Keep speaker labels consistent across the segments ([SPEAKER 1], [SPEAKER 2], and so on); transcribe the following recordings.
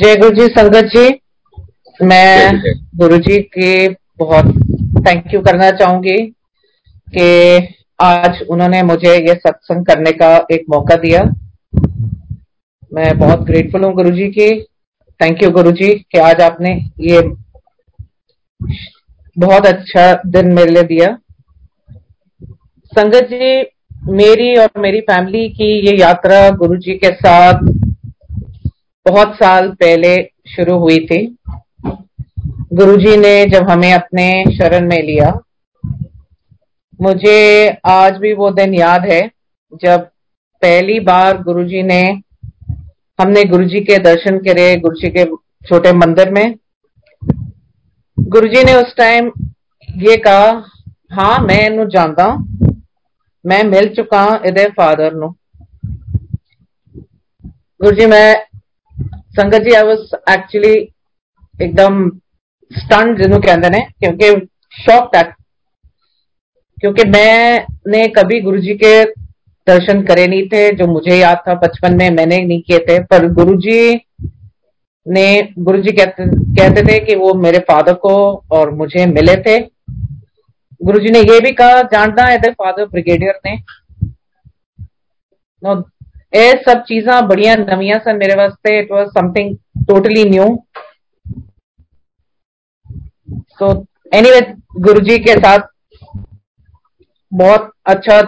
[SPEAKER 1] जय गुरु जी संगत जी। मैं गुरु जी के बहुत थैंक यू करना चाहूँगी कि आज उन्होंने मुझे ये सत्संग करने का एक मौका दिया। मैं बहुत ग्रेटफुल हूँ गुरु जी की। थैंक यू गुरु जी कि आज आपने ये बहुत अच्छा दिन मेरे लिए दिया। संगत जी मेरी और मेरी फैमिली की ये यात्रा गुरु जी के साथ बहुत साल पहले शुरू हुई थी गुरुजी ने जब हमें अपने शरण में लिया मुझे आज भी वो दिन याद है जब पहली बार गुरुजी ने हमने गुरुजी के दर्शन करे गुरुजी के छोटे मंदिर में गुरुजी ने उस टाइम ये कहा हाँ मैं इन जानता मैं मिल चुका ਇਹਦੇ फादर नु गुरुजी मैं संगत जी आई वाज एक्चुअली एकदम स्टंड जिन्हों कहते हैं, क्योंकि शॉक तक क्योंकि मैंने कभी गुरु जी के दर्शन करे नहीं थे, जो मुझे याद था, बचपन में मैंने नहीं किए थे। पर गुरु जी ने गुरु जी कहते कहते थे कि वो मेरे फादर को और मुझे मिले थे। गुरु जी ने ये भी कहा, जानता है फादर ब्रिगेडियर ने? ਇਹ सब चीजा बड़िया नविया सन मेरे वास्ते it was something totally new so anyway Guruji के साथ बहुत अच्छा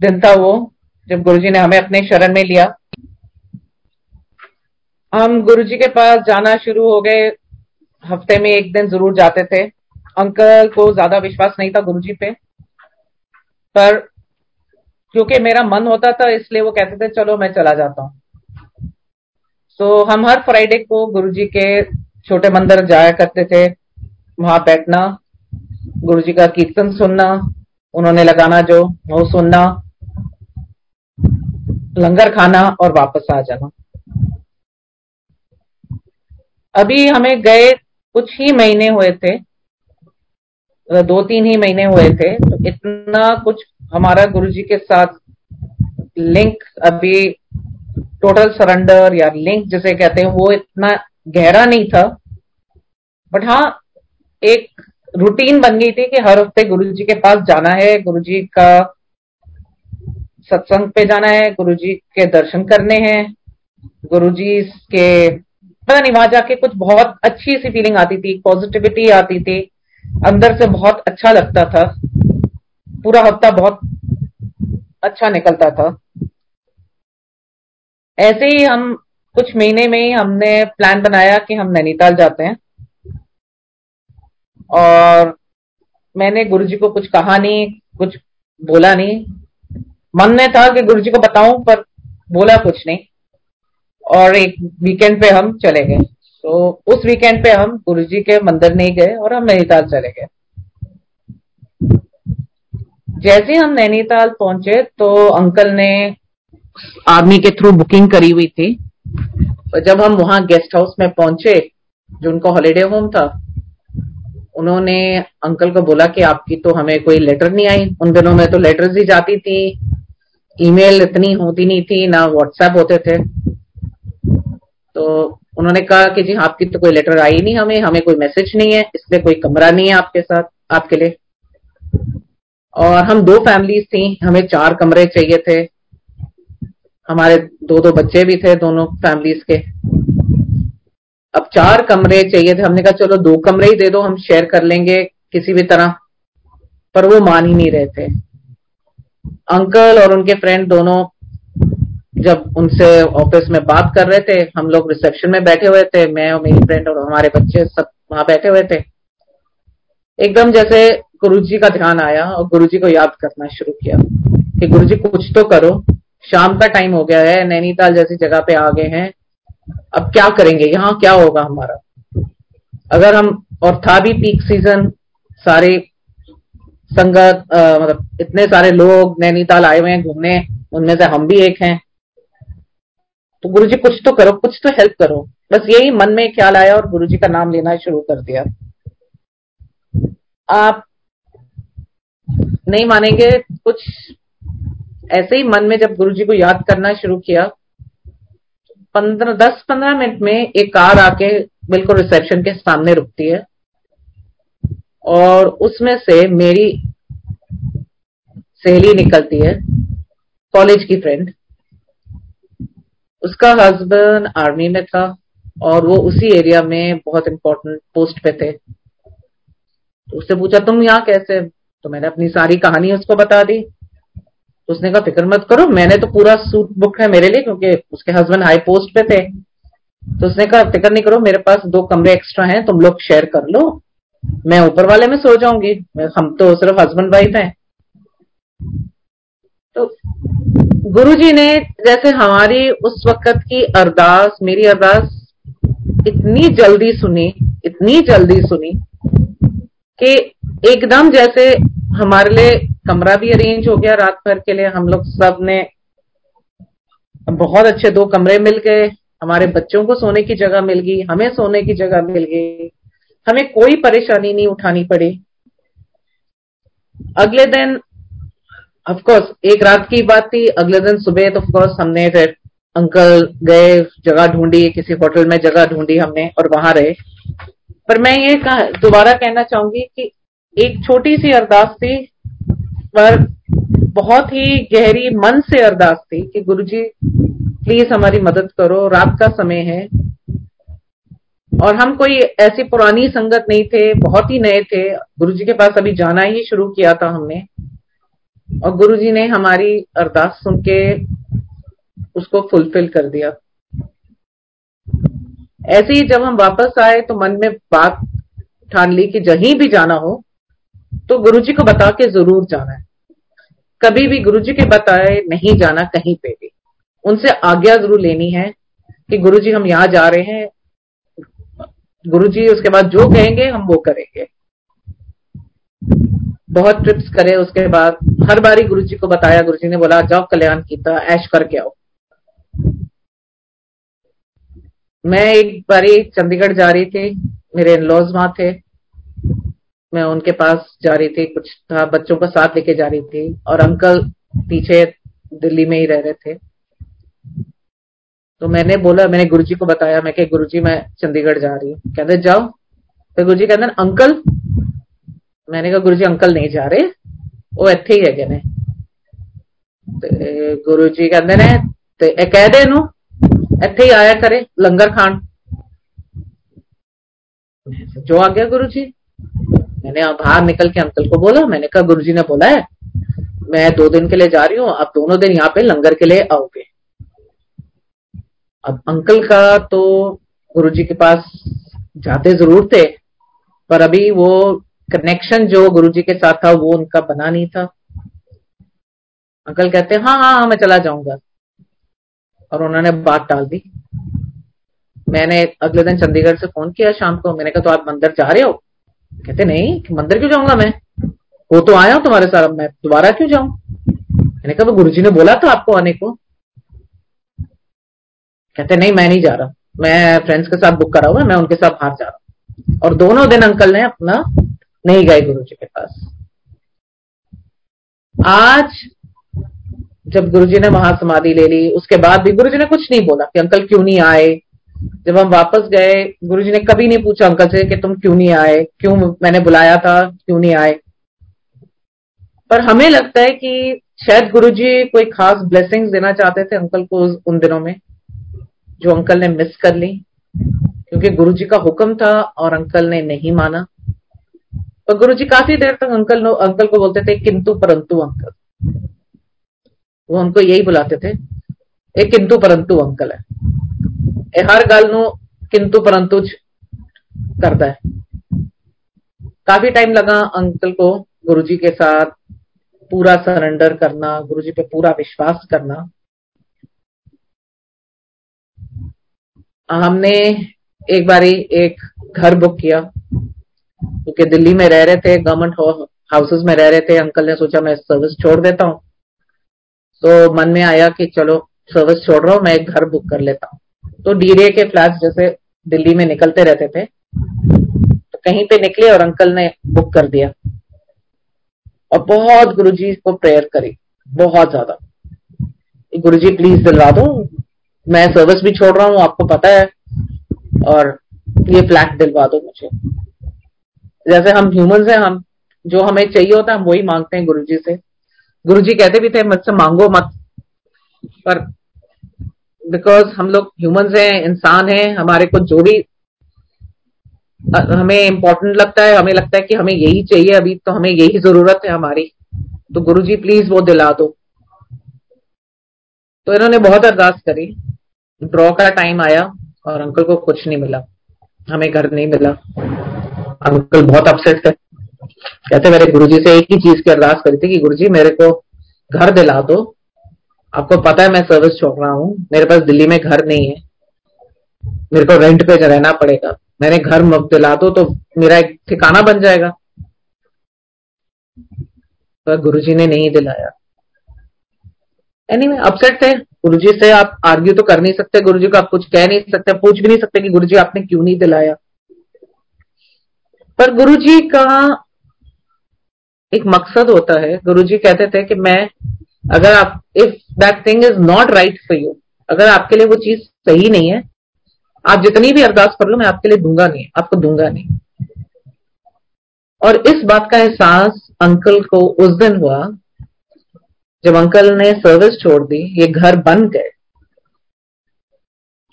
[SPEAKER 1] दिन था वो, जब गुरुजी ने हमें अपने शरण में लिया। हम गुरुजी के पास जाना शुरू हो गए। हफ़्ते में एक दिन ज़रूर जाते थे। अंकल को ज़्यादा विश्वास नहीं था गुरुजी पे। पर क्योंकि मेरा मन होता था, इसलिए वो कहते थे, चलो मैं चला जाता हूँ. तो हम हर फ्राइडे को गुरुजी के छोटे मंदिर जाया करते थे। वहाँ बैठना, गुरुजी का कीर्तन सुनना, उन्होंने लगाना जो, वो सुनना, लंगर खाना और वापस आ जाना। अभी हमें गए कुछ ही महीने हुए थे, दो तीन ही महीने हुए थे तो इतना कुछ हमारा गुरु जी के साथ लिंक अभी टोटल सरेंडर या लिंक जिसे कहते हैं, वो इतना गहरा नहीं था। बट हाँ एक रूटीन बन गई थी कि हर हफ़्ते गुरु जी के पास जाना है गुरु जी का सत्संग पे जाना है गुरु जी के दर्शन करने हैं गुरु जी के पता नहीं, वहाँ जाके कुछ बहुत अच्छी सी फीलिंग आती थी पॉजिटिविटी आती थी, अंदर से बहुत अच्छा लगता था। पूरा हफ़्ता बहुत अच्छा निकलता था। ऐसे ही हम कुछ महीने में ही हमने प्लान बनाया कि हम नैनीताल जाते हैं। और मैंने गुरुजी को कुछ कहा नहीं, कुछ बोला नहीं। मन में था कि गुरुजी को बताऊँ, पर बोला कुछ नहीं। और एक वीकेंड पे हम चले गए। तो उस वीकेंड पे हम गुरुजी के मंदिर नहीं गए और हम नैनीताल चले गए। जैसे हम नैनीताल पहुँचे तो अंकल ने आर्मी के थ्रू बुकिंग करी हुई थी। जब हम वहाँ गेस्ट हाउस में पहुँचे, जो उनका हॉलीडे होम था, उन्होंने अंकल को बोला कि आपकी तो हमें कोई लेटर नहीं आई। उन दिनों में तो लेटर्स ही जाती थी, ईमेल इतनी होती नहीं थी, ना व्हाट्सएप होते थे। तो उन्होंने कहा कि जी, आपकी तो कोई लेटर आई नहीं हमें हमें कोई मैसेज नहीं है, इसलिए कोई कमरा नहीं है आपके साथ, आपके लिए। और हम दो फैमिलीज़ थी, हमें चार कमरे चाहिए थे। हमारे दो दो बच्चे भी थे दोनों फैमिलीज़ के। अब चार कमरे चाहिए थे, हमने कहा चलो दो कमरे ही दे दो, हम शेयर कर लेंगे किसी भी तरह। पर वो मान ही नहीं रहे थे। अंकल और उनके फ्रेंड दोनों जब उनसे ऑफ़िस में बात कर रहे थे, हम लोग रिसेप्शन में बैठे हुए थे, मैं और मेरी फ्रेंड और हमारे बच्चे सब वहाँ बैठे हुए थे। एकदम जैसे गुरु जी का ध्यान आया और गुरु जी को याद करना शुरू किया कि गुरु जी कुछ तो करो। शाम का टाइम हो गया है, नैनीताल जैसी जगह पे आ गए हैं। अब क्या करेंगे? यहाँ क्या होगा हमारा? अगर हम और था भी पीक सीज़न सारे संगत मतलब इतने सारे लोग नैनीताल आए हुए हैं घूमने, उनमें से हम भी एक हैं। तो गुरु जी कुछ तो करो, कुछ तो हेल्प करो। बस यही मन में ख्याल आया और गुरु जी का नाम लेना शुरू कर दिया। आप नहीं मानेंगे, कुछ ऐसे ही मन में जब गुरु जी को याद करना शुरू किया, पंद्रह, दस, पंद्रह मिनट में एक कार आके बिल्कुल रिसेप्शन के सामने रुकती है और उसमें से मेरी सहेली निकलती है, कॉलेज की फ्रेंड। उसका हस्बैंड आर्मी में था और वो उसी एरिया में बहुत इंपॉर्टेंट पोस्ट पे थे। तो उससे पूछा, तुम यहाँ कैसे तो मैंने अपनी सारी कहानी उसको बता दी। तो उसने कहा, फ़िक्र मत करो, मैंने तो पूरा सूट बुक है मेरे लिए, क्योंकि उसके हस्बैंड हाई पोस्ट पे थे। तो उसने कहा, फ़िक्र नहीं करो, मेरे पास दो कमरे एक्स्ट्रा हैं, तुम लोग शेयर कर लो। मैं ऊपर वाले में सो जाऊँगी। हम तो सिर्फ़ हस्बैंड वाइफ हैं। तो गुरुजी ने, जैसे हमारी उस वक्त की अरदास, मेरी अरदास इतनी जल्दी सुनी, इतनी जल्दी सुनी कि एकदम जैसे हमारे लिए कमरा भी अरेंज हो गया रात भर के लिए, हम लोग सबने बहुत अच्छे दो कमरे मिल गए। हमारे बच्चों को सोने की जगह मिल गई, हमें सोने की जगह मिल गई। हमें कोई परेशानी नहीं उठानी पड़ी। अगले दिन ऑफ़ कोर्स एक रात की बात थी। अगले दिन सुबह तो ऑफकोर्स हमने फिर अंकल गए, जगह ढूंढी, किसी होटल में जगह ढूंढी हमने और वहाँ रहे। पर मैं ये दोबारा कहना चाहूँगी कि एक छोटी सी अरदास थी, पर बहुत ही गहरी मन से अरदास थी कि गुरु जी प्लीज़ हमारी मदद करो, रात का समय है। और हम कोई ऐसी पुरानी संगत नहीं थे, बहुत ही नए थे। गुरु जी के पास अभी जाना ही शुरू किया था हमने। और गुरु जी ने हमारी अरदास सुन के उसको फुलफिल कर दिया। ऐसे ही जब हम वापस आए तो मन में बात ठान ली कि जहीं भी जाना हो तो गुरु जी को बता के ज़रूर जाना है। कभी भी गुरु जी के बताए नहीं जाना कहीं पे भी। उनसे आज्ञा ज़रूर लेनी है कि गुरु जी हम यहाँ जा रहे हैं। गुरु जी उसके बाद जो कहेंगे हम वो करेंगे। बहुत ट्रिप्स करे उसके बाद। हर बारी गुरु जी को बताया गुरु जी ने बोला, जाओ कल्याण कीता ऐश करके आओ। मैं एक बारी चंडीगढ़ जा रही थी मेरे इनलॉज वहां थे मैं उनके पास जा रही थी कुछ था बच्चों को साथ लेके जा रही थी और अंकल पीछे दिल्ली में ही रह रहे थे तो मैंने बोला मैंने गुरुजी को बताया मैं गुरुजी मैं चंडीगढ़ जा रही हूँ कहते जाओ तो गुरुजी कहते अंकल मैंने कहा गुरुजी अंकल नहीं जा रहे वो ਇੱਥੇ ਹੀ ਹੈਗੇ ਨੇ ਤੇ ਗੁਰੂ ਜੀ ਕਹਿੰਦੇ ਨੇ ਤੇ ਇਹ ਕਹਿ ਦੇ ਇਹਨੂੰ ਇੱਥੇ ਹੀ ਆਇਆ ਕਰੇ ਲੰਗਰ ਖਾਣ जो आ गया गुरु जी मैंने बाहर निकल के अंकल को बोला मैंने कहा गुरु जी ने बोला है मैं दो दिन के लिए जा रही हूँ आप दोनों दिन यहाँ पे लंगर के लिए आओगे अब अंकल का तो गुरु जी के पास जाते जरूर थे पर अभी वो कनेक्शन जो गुरु जी के साथ था वो उनका बना नहीं था अंकल कहते हाँ हाँ हाँ मैं चला जाऊंगा और उन्होंने बात टाल दी। मैंने अगले दिन चंडीगढ़ से फ़ोन किया शाम को। मैंने कहा तो आप मंदिर जा रहे हो? कहते, नहीं, कि मंदिर क्यों जाऊँगा मैं? वो तो आया हूँ तुम्हारे साथ मैं दोबारा क्यों जाऊँ? मैंने कहा तो गुरुजी ने बोला था आपको आने को। कहते, नहीं, मैं नहीं जा रहा। मैं फ्रेंड्स के साथ बुक करा हुआ मैं उनके साथ बाहर जा रहा हूँ। और दोनों दिन अंकल ने अपना नहीं गए गुरु जी के पास। आज जब गुरु जी ने महासमाधि ले ली, उसके बाद भी गुरु जी ने कुछ नहीं बोला कि अंकल क्यों नहीं आए। जब हम वापस गए गुरु जी ने कभी नहीं पूछा अंकल से कि तुम क्यों नहीं आए, क्यों मैंने बुलाया था, क्यों नहीं आए। पर हमें लगता है कि शायद गुरुजी कोई खास ब्लेसिंग देना चाहते थे अंकल को उन दिनों में, जो अंकल ने मिस कर ली। क्योंकि गुरु जी का हुक्म था और अंकल ने नहीं माना। तो गुरु जी काफ़ी देर तक अंकल अंकल को बोलते थे, किंतु परंतु अंकल। वो हमको यही बुलाते थे एक किंतु परंतु अंकल है। हर गल नु किंतु परंतु करता है। काफ़ी टाइम लगा अंकल को गुरुजी के साथ पूरा सरेंडर करना, गुरुजी पे पूरा विश्वास करना। हमने एक बारी एक घर बुक किया, क्योंकि दिल्ली में रह रहे थे, गवर्नमेंट हाउसेस में रह रहे थे। अंकल ने सोचा मैं सर्विस छोड़ देता हूँ। तो मन में आया कि चलो सर्विस छोड़ रहा हूँ, मैं एक घर बुक कर लेता हूँ। तो डीडे के फ्लैट जैसे दिल्ली में निकलते रहते थे तो कहीं पे निकले और अंकल ने बुक कर दिया। और बहुत गुरुजी को प्रेयर करी, बहुत ज़्यादा। गुरुजी प्लीज़ दिलवा दो, मैं सर्विस भी छोड़ रहा हूँ, आपको पता है, और ये फ्लैट दिलवा दो मुझे। जैसे हम ह्यूमंस हैं, हम, जो हमें चाहिए होता है, हम वही मांगते हैं गुरुजी से। गुरुजी कहते भी थे, मुझसे मांगो मत। पर बिकॉज़ हम लोग ह्यूमंस हैं, इंसान हैं, हमारे को जो भी हमें इम्पोर्टेंट लगता है, हमें लगता है कि हमें यही चाहिए अभी तो हमें यही ज़रूरत है हमारी। तो गुरु जी प्लीज़ वो दिला दो। तो इन्होंने बहुत अरदास करी। ड्रॉ का टाइम आया और अंकल को कुछ नहीं मिला। हमें घर नहीं मिला। अंकल बहुत अपसेट थे। कहते मेरे गुरुजी से एक ही चीज़ की अरदास करी थी कि गुरुजी मेरे को घर दिला दो। आपको पता है मैं सर्विस छोड़ रहा हूँ। मेरे पास दिल्ली में घर नहीं है। मेरे को रेंट पे रहना पड़ेगा। मैंने घर दिला दो तो मेरा एक ठिकाना बन जाएगा। पर गुरुजी ने नहीं दिलाया। एनीवे anyway, अपसेट थे। गुरुजी से आप आर्ग्यू तो कर नहीं सकते। गुरुजी को आप कुछ कह नहीं सकते पूछ भी नहीं सकते कि गुरुजी आपने क्यों नहीं दिलाया। पर गुरुजी का एक मकसद होता है। गुरुजी कहते थे कि मैं, अगर आप if that thing is not right for you अगर आपके लिए वो चीज़ सही नहीं है, आप जितनी भी अरदास कर लो, मैं आपके लिए दूँगा नहीं, आपको दूँगा नहीं। और इस बात का एहसास अंकल को उस दिन हुआ, जब अंकल ने सर्विस छोड़ दी, ये घर बन गए।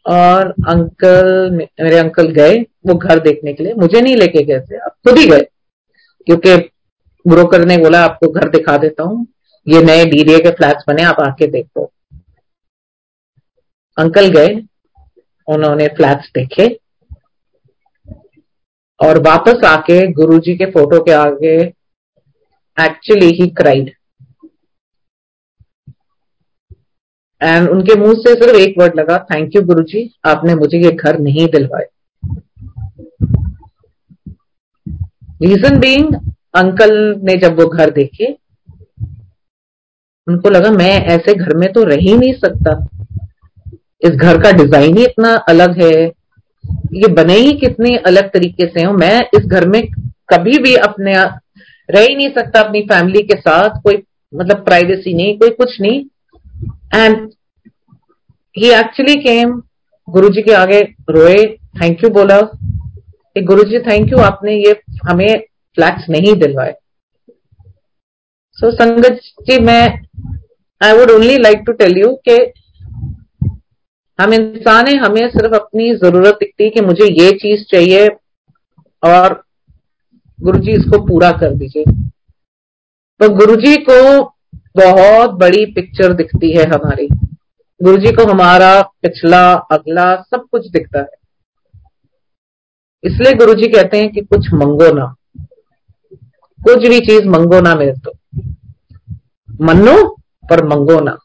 [SPEAKER 1] और अंकल, मेरे अंकल गए वो घर देखने के लिए। मुझे नहीं लेके गए थे आप खुद ही गए, क्योंकि ब्रोकर ने बोला, आपको घर दिखा देता हूँ। ये नए डीडीए के फ्लैट्स बने, आप आके देखो। अंकल गए, उन्होंने फ्लैट्स देखे। और वापस आके गुरुजी के फ़ोटो के आगे एक्चुअली ही क्राइड एंड उनके मुँह से सिर्फ़ एक वर्ड लगा थैंक यू गुरुजी, आपने मुझे ये घर नहीं दिलवाए रीजन बीइंग अंकल ने जब वो घर देखे, उनको लगा मैं ऐसे घर में तो रह ही नहीं सकता। इस घर का डिज़ाइन ही इतना अलग है। ये बने ही कितने अलग तरीके से हो। मैं इस घर में कभी भी अपने रह ही नहीं सकता अपनी फैमिली के साथ। कोई मतलब प्राइवेसी नहीं, कोई कुछ नहीं। एंड ही एक्चुअली केम गुरु जी के आगे रोए। थैंक यू बोला। गुरु जी थैंक यू आपने ये हमें फ्लैट्स नहीं दिलवाए। सो so, संगत जी मैं I would only like to tell you के हम इंसान है हमें सिर्फ़ अपनी ज़रूरत दिखती है कि मुझे ये चीज़ चाहिए और गुरु जी इसको पूरा कर दीजिए। तो गुरु जी को बहुत बड़ी पिक्चर दिखती है हमारी। गुरु जी को हमारा पिछला अगला सब कुछ दिखता है। इसलिए गुरु जी कहते हैं कि कुछ मंगो ना। कुछ भी चीज़ मंगो ना मेरे तो। मनो पर मंगो ना।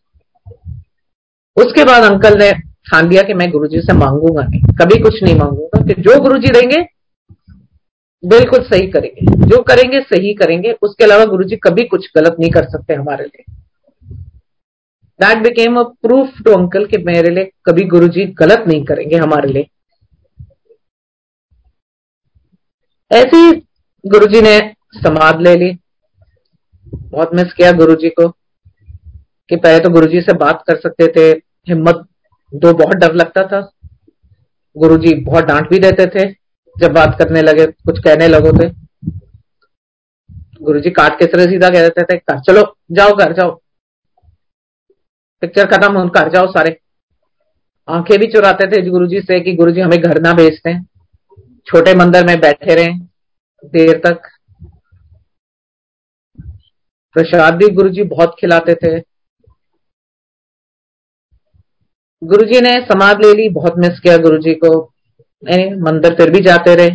[SPEAKER 1] उसके बाद अंकल ने ठान लिया कि मैं गुरुजी से मांगूँगा नहीं। कभी कुछ नहीं मांगूँगा कि जो गुरुजी देंगे, बिल्कुल सही करेंगे। जो करेंगे, सही करेंगे। उसके अलावा गुरुजी कभी कुछ गलत नहीं कर सकते हमारे लिए। That became a proof to uncle कि मेरे लिए कभी गुरुजी गलत नहीं करेंगे हमारे लिए। ऐसी गुरुजी ने समाध ले ली। बहुत मिस किया गुरुजी को कि पहले तो गुरुजी से बात कर सकते थे, हिम्मत, दो बहुत डर लगता था। गुरुजी बहुत डांट भी देते थे जब बात करने लगे, कुछ कहने लगो थे। गुरुजी काट के तरह सीधा कह देते थे, घर चलो, जाओ, घर जाओ। पिक्चर खत्म हो घर जाओ सारे। आँखें भी चुराते थे गुरुजी से कि गुरुजी हमें घर ना भेजते। छोटे मंदिर में बैठे रहे, देर तक। प्रसाद भी गुरुजी बहुत खिलाते थे। गुरु जी ने समाध ले ली, बहुत मिस किया गुरु जी को मंदिर फिर भी जाते रहे।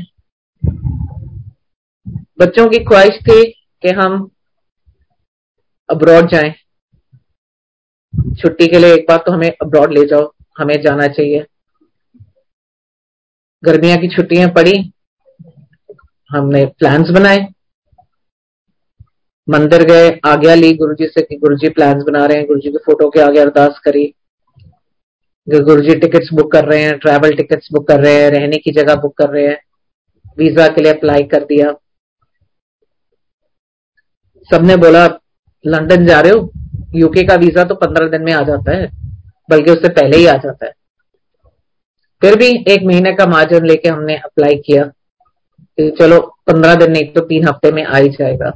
[SPEAKER 1] बच्चों की ख्वाहिश थी कि हम अब्रॉड जाएँ। छुट्टी के लिए एक बार तो हमें अब्रॉड ले जाओ, हमें जाना चाहिए। गर्मियाँ की छुट्टियाँ पड़ी, हमने प्लान्स बनाए। मंदिर गए, आज्ञा ली गुरुजी से कि गुरुजी प्लान्स बना रहे हैं, गुरुजी के फ़ोटो के आगे अरदास करी। गुरु जी टिकट्स बुक कर रहे हैं ट्रैवल टिकट्स बुक कर रहे हैं, रहने की जगह बुक कर रहे हैं वीज़ा के लिए अप्लाई कर दिया। सबने बोला, लंदन जा रहे हो? यूके का वीज़ा तो पंद्रह दिन में आ जाता है, बल्कि उससे पहले ही आ जाता है। फिर भी एक महीने का मार्जिन लेके हमने अप्लाई किया चलो, पंद्रह दिन नहीं तो तीन हफ़्ते में आ ही जाएगा।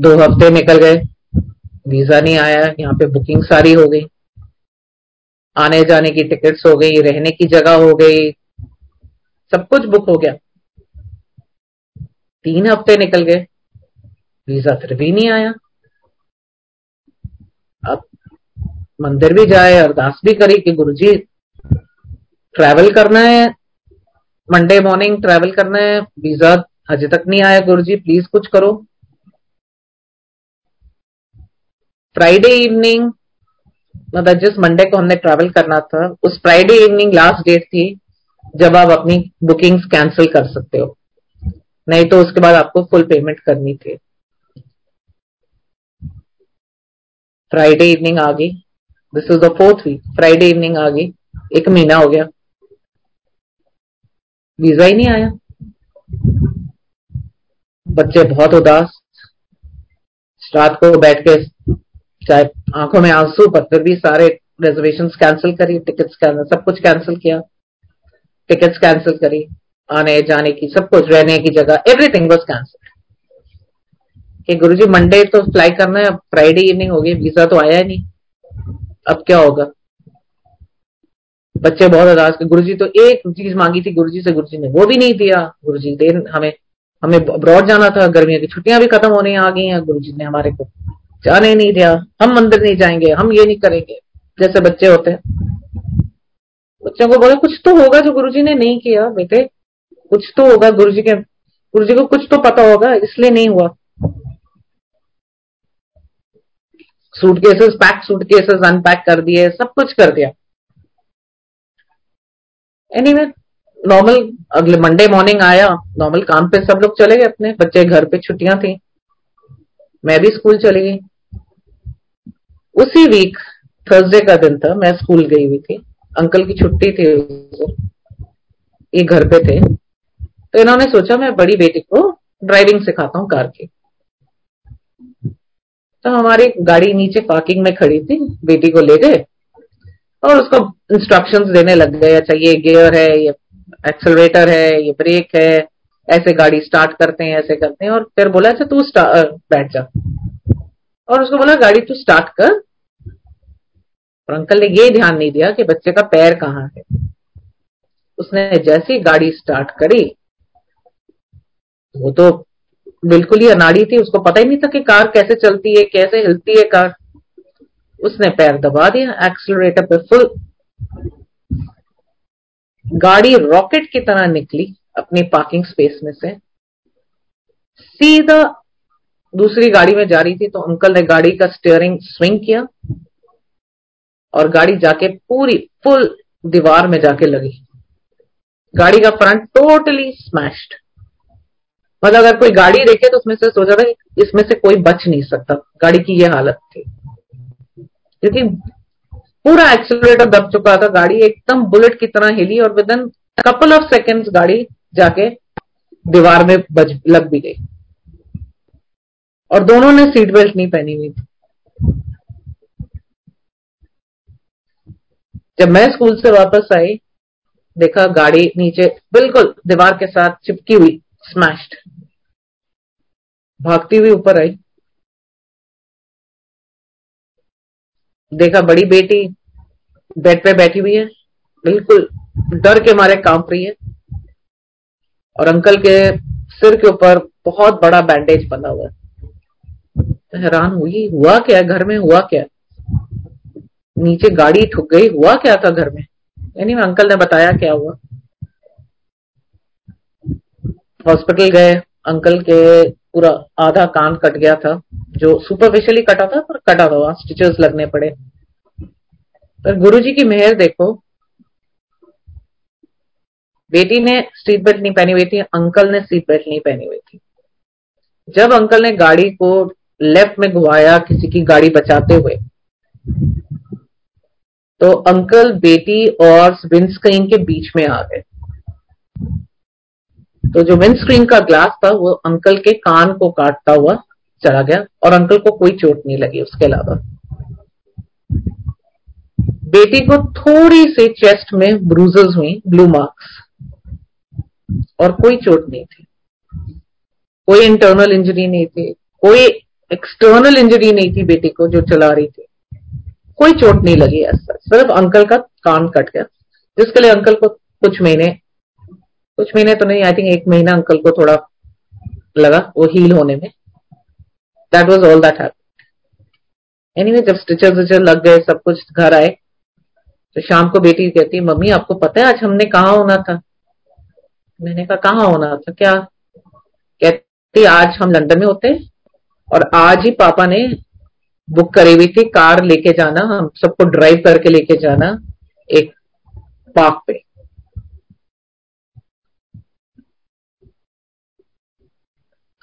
[SPEAKER 1] दो हफ़्ते निकल गए। वीज़ा नहीं आया, यहाँ पे बुकिंग सारी हो गई। आने जाने की टिकट्स हो गई, रहने की जगह हो गई। सब कुछ बुक हो गया। तीन हफ़्ते निकल गए। वीज़ा फिर भी नहीं आया। अब मंदिर भी जाए, अरदास भी करी कि गुरुजी ट्रैवल करना है। मंडे मॉर्निंग ट्रैवल करना है। वीज़ा अजय तक नहीं आया। गुरुजी प्लीज़ कुछ करो। फ्राइडे इवनिंग मतलब जिस मंडे को हमने ट्रैवल करना था। उस फ्राइडे इवनिंग लास्ट डेट थी, जब आप अपनी बुकिंग्स कैंसिल कर सकते हो। नहीं तो उसके बाद आपको फुल पेमेंट करनी थी। फ्राइडे इवनिंग आ गई। This is the fourth week Friday evening आ गई। एक महीना हो गया। वीज़ा ही नहीं आया। बच्चे बहुत उदास। रात को बैठ के चाहे आँखों में आँसू पर फिर भी सारे रिजर्वेशन कैंसिल करी कैंसिल सब कुछ कैंसिल किया। टिकट्स कैंसिल करी, आने, जाने की, सब कुछ, रहने की जगह एवरीथिंग वॉज़ कैंसिल कि गुरुजी मंडे तो फ्लाई करना है फ्राइडे इवनिंग हो गई वीज़ा तो आया ही नहीं। अब क्या होगा? बच्चे बहुत उदास गुरु जी तो एक चीज़ मांगी थी, गुरुजी से गुरुजी ने, वो भी नहीं दिया। गुरुजी दे हमें हमें अब्रॉड जाना था, गर्मियों की छुट्टियाँ भी खत्म होने आ गई हैं, गुरुजी ने हमारे को जाने नहीं दिया हम मंदिर नहीं जाएँगे हम ये नहीं करेंगे जैसे बच्चे होते हैं। बच्चों को बोले कुछ तो होगा जो गुरुजी ने नहीं किया बेटे कुछ तो होगा गुरुजी के गुरुजी को कुछ तो पता होगा इसलिए नहीं हुआ। Suitcases pack suitcases unpack कर दिए सब कुछ कर दिया। एनी anyway, नॉर्मल अगले मंडे मॉर्निंग आया नॉर्मल काम पे सब लोग चले गए अपने बच्चे घर पे छुट्टियाँ थी। मैं भी स्कूल चली गई। उसी वीक थर्सडे का दिन था, मैं स्कूल गई हुई थी। अंकल की छुट्टी थी ये घर पे थे। तो इन्होंने सोचा, मैं बड़ी बेटी को ड्राइविंग सिखाता हूँ कार की। तो हमारी गाड़ी नीचे पार्किंग में खड़ी थी, बेटी को ले गए और उसको इंस्ट्रक्शंस देने लग गए अच्छा ये गियर है, ये एक्सलरेटर है, ये ब्रेक है, ऐसे गाड़ी स्टार्ट करते हैं, ऐसे करते हैं। और फिर बोला अच्छा तू बैठ जा। और उसको बोला, गाड़ी तू स्टार्ट कर। और अंकल ने ये ध्यान नहीं दिया कि बच्चे का पैर कहाँ है। उसने जैसी गाड़ी स्टार्ट करी, वो तो बिल्कुल ही अनाड़ी थी, उसको पता ही नहीं था कि कार कैसे चलती है, कैसे हिलती है कार। उसने पैर दबा दिया एक्सलरेटर पे फुल गाड़ी रॉकेट की तरह निकली अपनी पार्किंग स्पेस में से। सीधा दूसरी गाड़ी में जा रही थी तो अंकल ने गाड़ी का स्टीयरिंग स्विंग किया और गाड़ी जाके पूरी फुल दीवार में जाके लगी। गाड़ी का फ्रंट टोटली स्मैश्ड मतलब अगर कोई गाड़ी देखे तो उसमें से सोचा था इसमें से कोई बच नहीं सकता। गाड़ी की यह हालत थी। क्योंकि पूरा एक्सीलरेटर दब चुका था। गाड़ी एकदम बुलेट की तरह हिली और within couple of seconds गाड़ी जाके दीवार में बज, लग भी गई। और दोनों ने सीट बेल्ट नहीं पहनी हुई थी। जब मैं स्कूल से वापस आई, देखा गाड़ी नीचे, बिल्कुल दीवार के साथ चिपकी हुई स्मैश्ड भागती हुई ऊपर आई। देखा बड़ी बेटी बेड पे बैठी हुई है, बिल्कुल डर के मारे काँप रही है। और अंकल के सिर के ऊपर बहुत बड़ा बैंडेज बना हुआ है। हैरान हुई, हुआ क्या घर में, हुआ क्या? नीचे गाड़ी ठुक गई, हुआ क्या था घर में? यानी अंकल ने बताया क्या हुआ। हॉस्पिटल गए, अंकल के पूरा आधा कान कट गया था, जो सुपरफिशियली कटा था, पर कटा था स्टिचेस लगने पड़े। पर गुरुजी की मेहर देखो। बेटी ने सीट बेल्ट नहीं पहनी हुई थी, अंकल ने सीट बेल्ट नहीं पहनी हुई थी। जब अंकल ने गाड़ी को लेफ़्ट में घुमाया किसी की गाड़ी बचाते हुए। तो अंकल, बेटी और विंडस्क्रीन के बीच में आ गए। तो जो विंडस्क्रीन का ग्लास था, वो अंकल के कान को काटता हुआ चला गया और अंकल को कोई चोट नहीं लगी उसके अलावा। बेटी को थोड़ी सी चेस्ट में ब्रूजेस हुई ब्लू मार्क्स और कोई चोट नहीं थी। कोई इंटरनल इंजरी नहीं थी, कोई एक्सटर्नल इंजरी नहीं थी बेटी को जो चला रही थी। कोई चोट नहीं लगी ऐसा सिर्फ़ अंकल का कान कट गया, जिसके लिए अंकल को कुछ महीने कुछ महीने तो नहीं आई थिंक एक महीना अंकल को थोड़ा लगा, वो हील होने में। That was all that happen anyway जब स्टिचर विचर लग गए, सब कुछ घर आए तो शाम को बेटी कहती, मम्मी, आपको पता है आज हमने कहा होना था? मैंने कहा, कहाँ होना था? क्या? कहती, आज हम लंदन में होते और आज ही पापा ने बुक करी हुई थी, कार लेके जाना, हम सबको ड्राइव करके लेके जाना एक पार्क पे।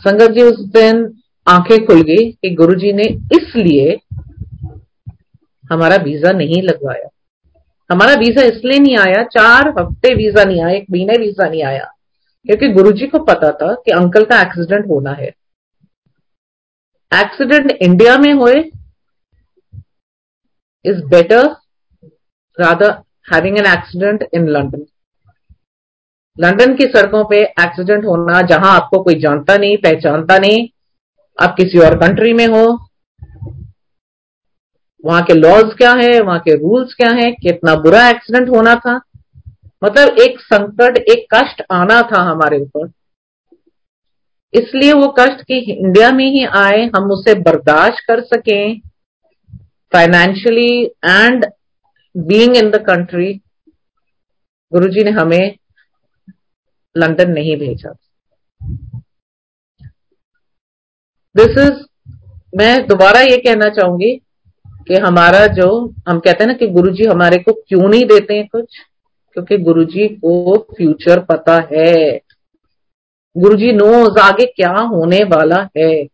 [SPEAKER 1] संगत जी, उस दिन आँखें खुल गई कि गुरुजी ने इसलिए हमारा वीज़ा नहीं लगवाया। हमारा वीज़ा इसलिए नहीं आया, चार हफ़्ते वीज़ा नहीं आया एक महीने वीज़ा नहीं आया, क्योंकि गुरुजी को पता था कि अंकल का एक्सीडेंट होना है। एक्सीडेंट इंडिया में हुए is better rather having an accident in London London की सड़कों पे एक्सीडेंट होना जहाँ आपको कोई जानता नहीं, पहचानता नहीं, आप किसी और कंट्री में हो, वहाँ के लॉज क्या है, वहाँ के रूल्स क्या है, कितना बुरा एक्सीडेंट होना था। मतलब एक संकट, एक कष्ट आना था हमारे ऊपर। इसलिए वो कष्ट कि इंडिया में ही आए, हम उसे बर्दाश्त कर सकें financially and being in the country Guruji ने हमें लंदन नहीं भेजा। दिस इज़ मैं दोबारा ये कहना चाहूँगी कि हमारा जो, हम कहते हैं ना कि गुरुजी हमारे को क्यों नहीं देते हैं कुछ? क्योंकि गुरुजी को फ्यूचर पता है। गुरुजी नोज़ आगे क्या होने वाला है?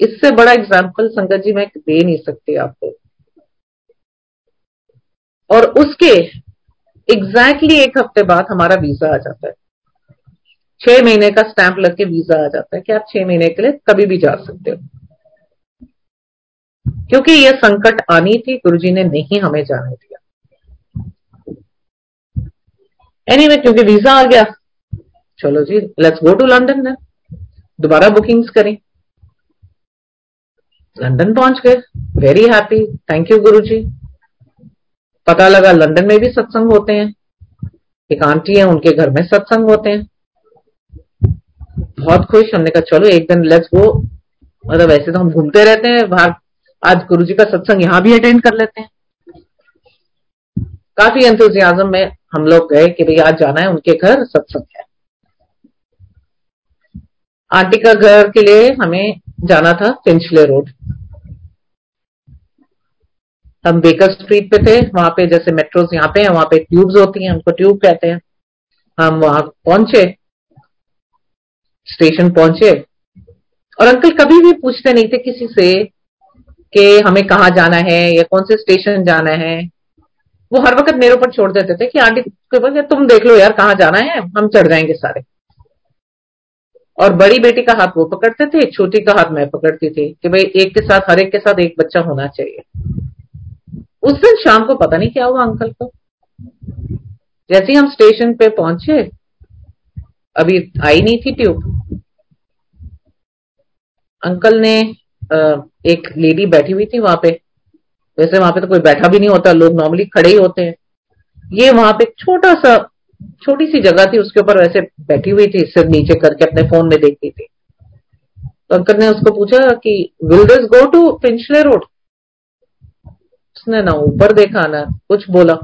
[SPEAKER 1] इससे बड़ा एग्ज़ाम्पल संगत जी मैं दे नहीं सकती आपको। और उसके एग्जैक्टली exactly एक हफ़्ते बाद हमारा वीज़ा आ जाता है। छह महीने का स्टैंप लग के वीज़ा आ जाता है कि आप छह महीने के लिए कभी भी जा सकते हो। क्योंकि यह संकट आनी थी, गुरुजी ने नहीं हमें जाने दिया। एनी anyway, क्योंकि वीज़ा आ गया। चलो जी लेट्स गो टू लंदन दोबारा बुकिंग्स करें। लंदन पहुँच गए। Very happy thank you Guru जी पता लगा लंदन में भी सत्संग होते हैं। एक आंटी है उनके घर में सत्संग होते हैं। बहुत खुश। हमने कहा चलो एक दिन लेट्स गो मतलब वैसे तो हम घूमते रहते हैं। बाहर आज गुरु जी का सत्संग यहाँ भी अटेंड कर लेते हैं। काफ़ी एंथुजियाजम में हम लोग गए कि भाई आज जाना है, उनके घर सत्संग है। आंटी का घर के लिए हमें जाना था फिंचले रोड हम बेकर स्ट्रीट पे थे, वहाँ पे जैसे मेट्रोस यहाँ पे हैं, वहाँ पे ट्यूब्स होती हैं, उनको ट्यूब कहते हैं। हम वहाँ पहुँचे स्टेशन पहुँचे, और अंकल कभी भी पूछते नहीं थे किसी से कि हमें कहा जाना है या कौन से स्टेशन जाना है। वो हर वक्त मेरे ऊपर छोड़ देते थे कि, आंटी तुम देख लो यार, कहाँ जाना है, हम चढ़ जाएँगे सारे। और बड़ी बेटी का हाथ वो पकड़ते थे, छोटी का हाथ मैं पकड़ती थी कि भाई एक के साथ, हर एक के साथ एक बच्चा होना चाहिए। उस दिन शाम को पता नहीं क्या हुआ अंकल को। जैसे ही हम स्टेशन पे पहुँचे, अभी आई नहीं थी ट्यूब। अंकल ने एक लेडी बैठी हुई थी वहाँ पे। वैसे वहाँ पे तो कोई बैठा भी नहीं होता, लोग नॉर्मली खड़े ही होते हैं। ये वहाँ पे छोटा सा छोटी सी जगह थी, उसके ऊपर वैसे बैठी हुई थी, सिर नीचे करके अपने फ़ोन में देखती थी। तो अंकल ने उसको पूछा कि will this go to Finchley Road उसने ना ऊपर देखा, ना कुछ बोला।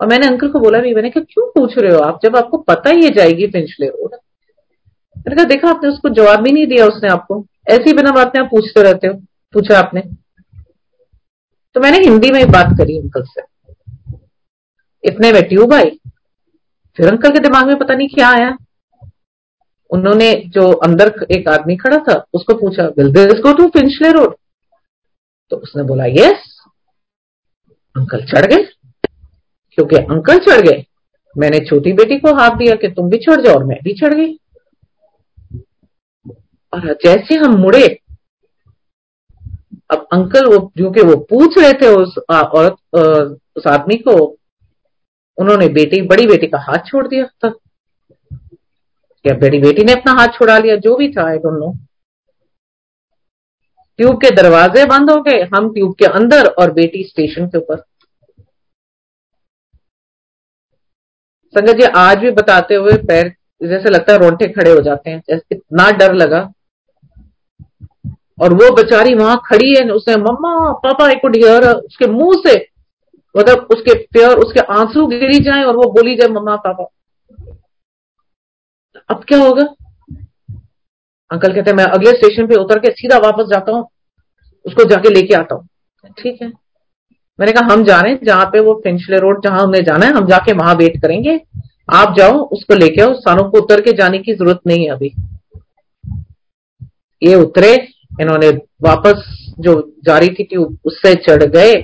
[SPEAKER 1] और मैंने अंकल को बोला भी मैंने कहा, क्यों पूछ रहे हो आप? जब आपको पता ही है जाएगी पिंचले रोड मैंने कहा, देखा, आपने उसको जवाब भी नहीं दिया उसने आपको। ऐसी बिना बात में आप पूछते रहते हो। पूछा आपने। तो मैंने हिंदी में ही बात करी अंकल से। इतने में ट्यूब आई। फिर अंकल के दिमाग में पता नहीं क्या आया। उन्होंने जो अंदर एक आदमी खड़ा था, उसको पूछा will this go to Finchley Road तो उसने बोला यस अंकल चढ़ गए। क्योंकि अंकल चढ़ गए। मैंने छोटी बेटी को हाथ दिया कि तुम भी चढ़ जाओ और मैं भी चढ़ गई। और जैसे हम मुड़े अब अंकल वो, क्योंकि वो पूछ रहे थे उस औरत उस आदमी को, उन्होंने बेटी, बड़ी बेटी का हाथ छोड़ दिया था। क्या बड़ी बेटी ने अपना हाथ छुड़ा लिया? जो भी था आई डोंट नो ट्यूब के दरवाजे बंद हो गए। हम ट्यूब के अंदर और बेटी स्टेशन के ऊपर। संगत जी, आज भी बताते हुए पैर, जैसे लगता है रोंटे खड़े हो जाते हैं। इतना डर लगा। और वो बेचारी वहाँ खड़ी है, उसने मम्मा, पापा आई कुड हियर उसके मुँह से मतलब उसके प्योर उसके आँसू गिरी जाए और वो बोली जाए, मम्मा, पापा। अब क्या होगा? अंकल कहते हैं, मैं अगले स्टेशन पे उतर के सीधा वापस जाता हूँ, उसको जाके लेके आता हूँ। ठीक है। मैंने कहा, हम जा रहे हैं, जहाँ पे वो फिंचले रोड, जहाँ हमें जाना है, हम जाके वहाँ वेट करेंगे। आप जाओ, उसको लेके आओ, सानों को उतर के जाने की ज़रूरत नहीं है अभी। ये उतरे इन्होंने वापस जो जारी थी ट्यूब उससे चढ़ गए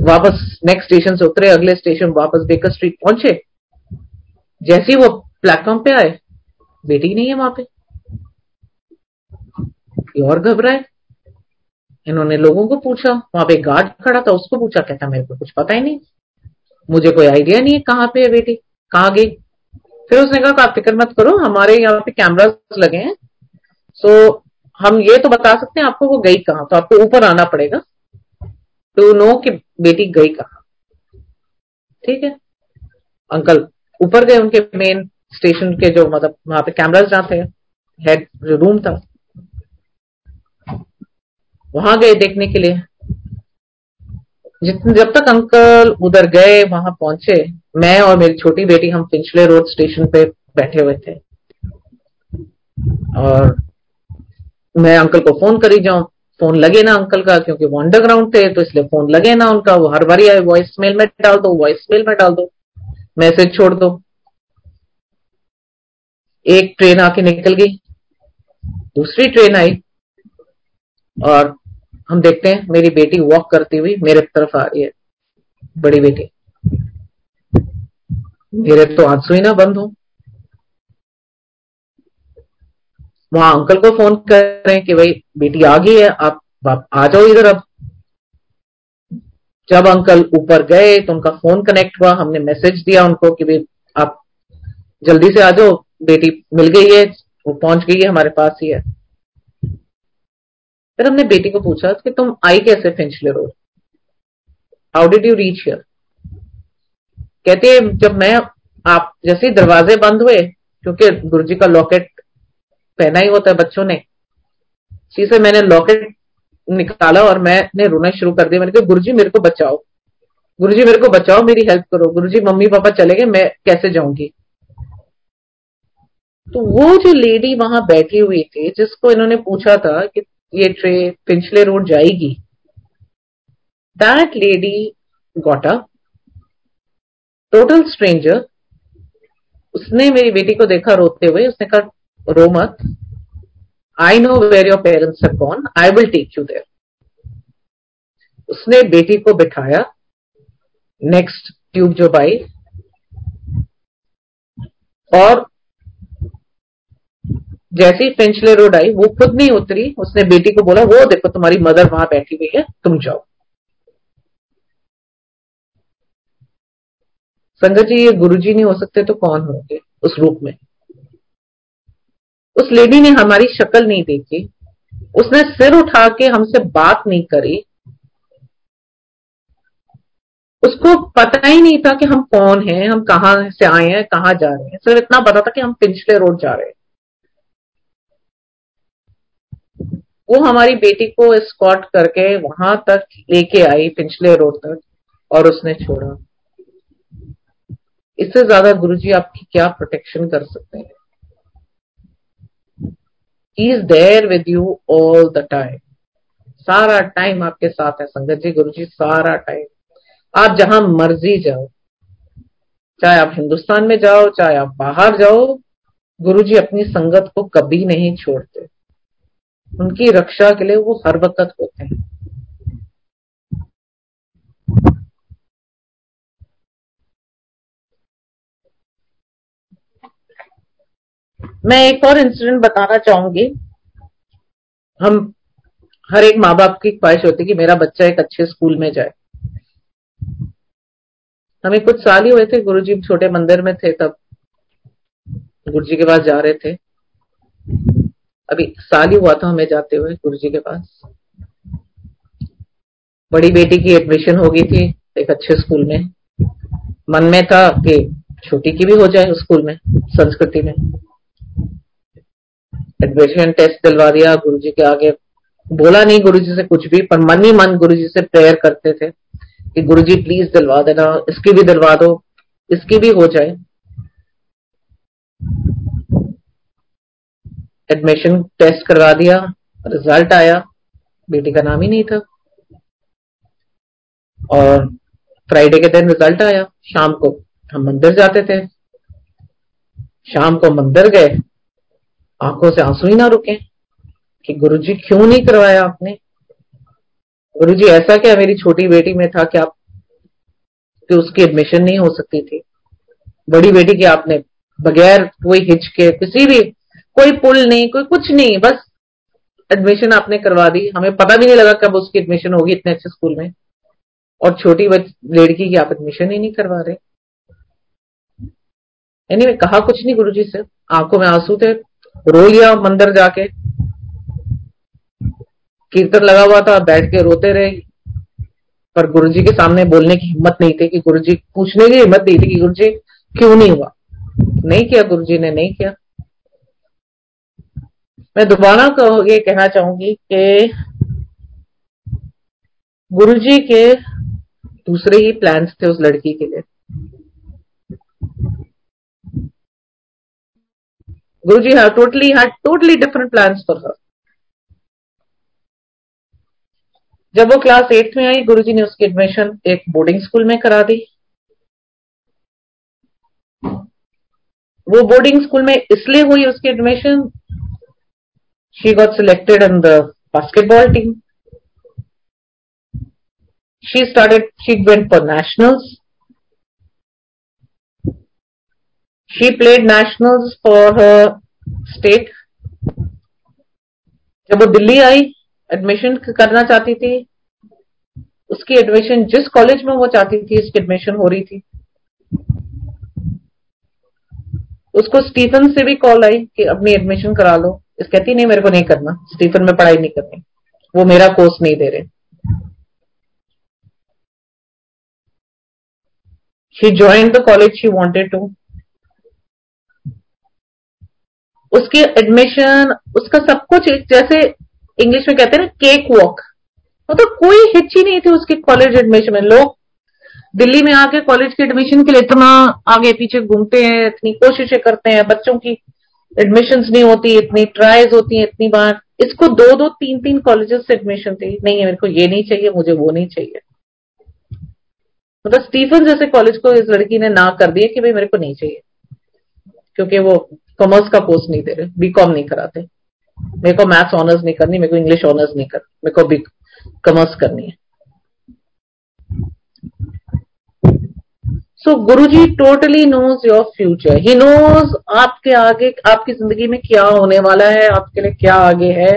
[SPEAKER 1] वापस नेक्स्ट स्टेशन से उतरे, अगले स्टेशन वापस बेकर स्ट्रीट पहुँचे। जैसे वो प्लेटफॉर्म पे आए, बेटी नहीं है वहाँ पे। और घबराए। इन्होंने लोगों को पूछा, वहाँ पे गार्ड खड़ा था, उसको पूछा, कहता, मेरे को कुछ पता ही नहीं। मुझे कोई आइडिया नहीं है कहाँ पे है बेटी, कहाँ गई? फिर उसने कहा, आप फ़िक्र मत करो, हमारे यहाँ पे कैमरास लगे हैं। सो हम ये तो बता सकते हैं आपको वो गई कहाँ तो आपको ऊपर आना पड़ेगा। टू नो कि बेटी गई कहाँ। ठीक है? अंकल, ऊपर गए उनके मेन स्टेशन के जो मतलब वहाँ पे कैमरास जहाँ थे हेड जो रूम था। वहाँ गए देखने के लिए। जितने, जब तक अंकल उधर गए, वहाँ पहुँचे, मैं और मेरी छोटी बेटी हम पिंचले रोड स्टेशन पे बैठे हुए थे। और मैं अंकल को फ़ोन करी जाऊँ। फ़ोन लगे ना अंकल का, क्योंकि वो अंडरग्राउंड थे तो इसलिए फ़ोन लगे ना उनका। वो हर बारी आए वॉइस मेल में डाल दो वॉइस मेल में डाल दो। मैसेज छोड़ दो। एक ट्रेन आके निकल गई। दूसरी ट्रेन आई। और हम देखते हैं, मेरी बेटी वॉक करती हुई मेरे तरफ़ आ रही है। बड़ी बेटी। मेरे तो आँसू ही ना बंद हो। वहाँ अंकल को फ़ोन कर रहे हैं कि भाई बेटी आ गई है आप, आप आ जाओ इधर अब। जब अंकल ऊपर गए तो उनका फ़ोन कनेक्ट हुआ हमने मैसेज दिया उनको कि भाई आप जल्दी से आ जाओ बेटी मिल गई है वो पहुँच गई है हमारे पास ही है। फिर हमने बेटी को पूछा कि तुम आई कैसे Finchley Road? How did you reach here कहते जब मैं आप जैसे दरवाजे बंद हुए क्योंकि गुरु जी का लॉकेट पहना ही होता है बच्चों ने। इसी से मैंने लॉकेट निकाला और मैंने रोना शुरू कर दिया। मैंने कहा गुरु जी मेरे को बचाओ। गुरु जी मेरे को बचाओ, मेरी हेल्प करो। गुरु जी मम्मी, पापा चले गए, मैं कैसे जाऊँगी? तो वो जो लेडी वहाँ बैठी हुई थी, जिसको इन्होंने पूछा था कि ये ट्रेन पिंचले रोड जाएगी that lady got a total stranger उसने मेरी बेटी को देखा रोते हुए, उसने कहा रो मत I know where your parents have gone I will take you there उसने बेटी को बिठाया। नेक्स्ट ट्यूब जो बाई। और जैसे ही फिंचले रोड आई, वो खुद नहीं उतरी। उसने बेटी को बोला, वो देखो, तुम्हारी मदर वहाँ बैठी हुई है, तुम जाओ। संगत जी, ये गुरु जी नहीं हो सकते तो कौन होंगे उस रूप में? उस लेडी ने हमारी शक्ल नहीं देखी। उसने सिर उठा के हमसे बात नहीं करी। उसको पता ही नहीं था कि हम कौन हैं, हम कहाँ से आए हैं, कहाँ जा रहे हैं। सिर्फ़ इतना पता था कि हम पिंचले रोड जा रहे हैं। वो हमारी बेटी को स्कॉट करके वहाँ तक लेके आई पिछले रोड तक, और उसने छोड़ा। इससे ज़्यादा गुरुजी आपकी क्या प्रोटेक्शन कर सकते हैं? Is there with you all the time सारा टाइम आपके साथ है, संगत जी गुरु जी सारा टाइम आप जहाँ मर्ज़ी जाओ, चाहे आप हिंदुस्तान में जाओ, चाहे आप बाहर जाओ गुरु जी अपनी संगत को कभी नहीं छोड़ते। उनकी रक्षा के लिए वो हर वक्त होते हैं। मैं एक और इंसिडेंट बताना चाहूँगी। हम हर एक माँ बाप की ख्वाहिश होती कि मेरा बच्चा एक अच्छे स्कूल में जाए। हमें कुछ साल ही हुए थे, गुरुजी छोटे मंदिर में थे तब। गुरुजी के पास जा रहे थे। अभी साल ही हुआ था हमें जाते हुए गुरुजी के पास। बड़ी बेटी की एडमिशन हो गई थी एक अच्छे स्कूल में। मन में था कि छोटी की भी हो जाए स्कूल में, संस्कृति में। एडमिशन टेस्ट दिलवा दिया गुरु जी के आगे। बोला नहीं गुरु जी से कुछ भी, पर मन ही मन गुरु जी से प्रेयर करते थे कि गुरु जी प्लीज़ दिलवा देना, इसकी भी दिलवा दो, इसकी भी हो जाए। एडमिशन टेस्ट करवा दिया रिज़ल्ट आया, बेटी का नाम ही नहीं था। और फ्राइडे के दिन रिज़ल्ट आया, शाम को हम मंदिर जाते थे। शाम को मंदिर गए आँखों से आँसू ही ना रुके कि गुरुजी क्यों नहीं करवाया आपने? गुरुजी, ऐसा क्या मेरी छोटी बेटी में था कि आप, कि उसकी एडमिशन नहीं हो सकती थी? बड़ी बेटी की आपने बगैर कोई हिच के, किसी भी, कोई पुल नहीं, कोई कुछ नहीं, बस एडमिशन आपने करवा दी। हमें पता भी नहीं लगा कब उसकी एडमिशन होगी इतने अच्छे स्कूल में। और छोटी लड़की की आप एडमिशन ही नहीं करवा रहे। यानी मैं कहा कुछ नहीं गुरुजी से। आँखों में आँसू थे रो लिया मंदिर जाके। कीर्तन लगा हुआ था, बैठ के रोते रहे। पर गुरुजी के सामने बोलने की हिम्मत नहीं थी कि गुरुजी, पूछने की हिम्मत नहीं थी कि गुरुजी, क्यों नहीं हुआ? नहीं किया गुरुजी ने, नहीं किया। मैं दोबारा ये कहना चाहूँगी कि गुरुजी के दूसरे ही प्लान्स थे उस लड़की के लिए। Guruji have totally had totally different plans for her जब वो क्लास एट में आई गुरुजी ने उसकी एडमिशन एक बोर्डिंग स्कूल में करा दी। वो बोर्डिंग स्कूल में इसलिए हुई उसकी admission she got selected in the basketball team she started, she went for nationals. She played nationals for her state. जब वो दिल्ली आई एडमिशन करना चाहती थी, उसकी एडमिशन जिस कॉलेज में वो चाहती थी, उसकी एडमिशन हो रही थी। उसको स्टीफन से भी कॉल आई कि अपनी एडमिशन करा लो। इस कहती, नहीं, मेरे को नहीं करना। स्टीफन में पढ़ाई नहीं करनी वो मेरा कोर्स नहीं दे रहे। She joined the college she wanted to. उसकी एडमिशन उसका सब कुछ जैसे इंग्लिश में कहते हैं ना केक वॉक मतलब कोई हिच्ची नहीं थी उसके कॉलेज एडमिशन में। लोग दिल्ली में आके कॉलेज के एडमिशन के लिए इतना आगे पीछे घूमते हैं, इतनी कोशिशें करते हैं, बच्चों की एडमिशन नहीं होती, इतनी ट्राइज होती है, इतनी बार। इसको दो दो तीन तीन कॉलेजेस से एडमिशन थी। नहीं है, मेरे को ये नहीं चाहिए, मुझे वो नहीं चाहिए। मतलब स्टीफन जैसे कॉलेज को इस लड़की ने ना कर दिया कि भाई मेरे को नहीं चाहिए। क्योंकि वो कॉमर्स का कोर्स नहीं दे रहे बीकॉम नहीं कराते। मेरे को मैथ्स ऑनर्स नहीं करनी, मेरे को इंग्लिश ऑनर्स नहीं कर मेरे को बी कॉमर्स करनी है। So Guru ji totally knows your future he knows आपके आगे, आपकी ज़िंदगी में क्या होने वाला है, आपके लिए क्या आगे है।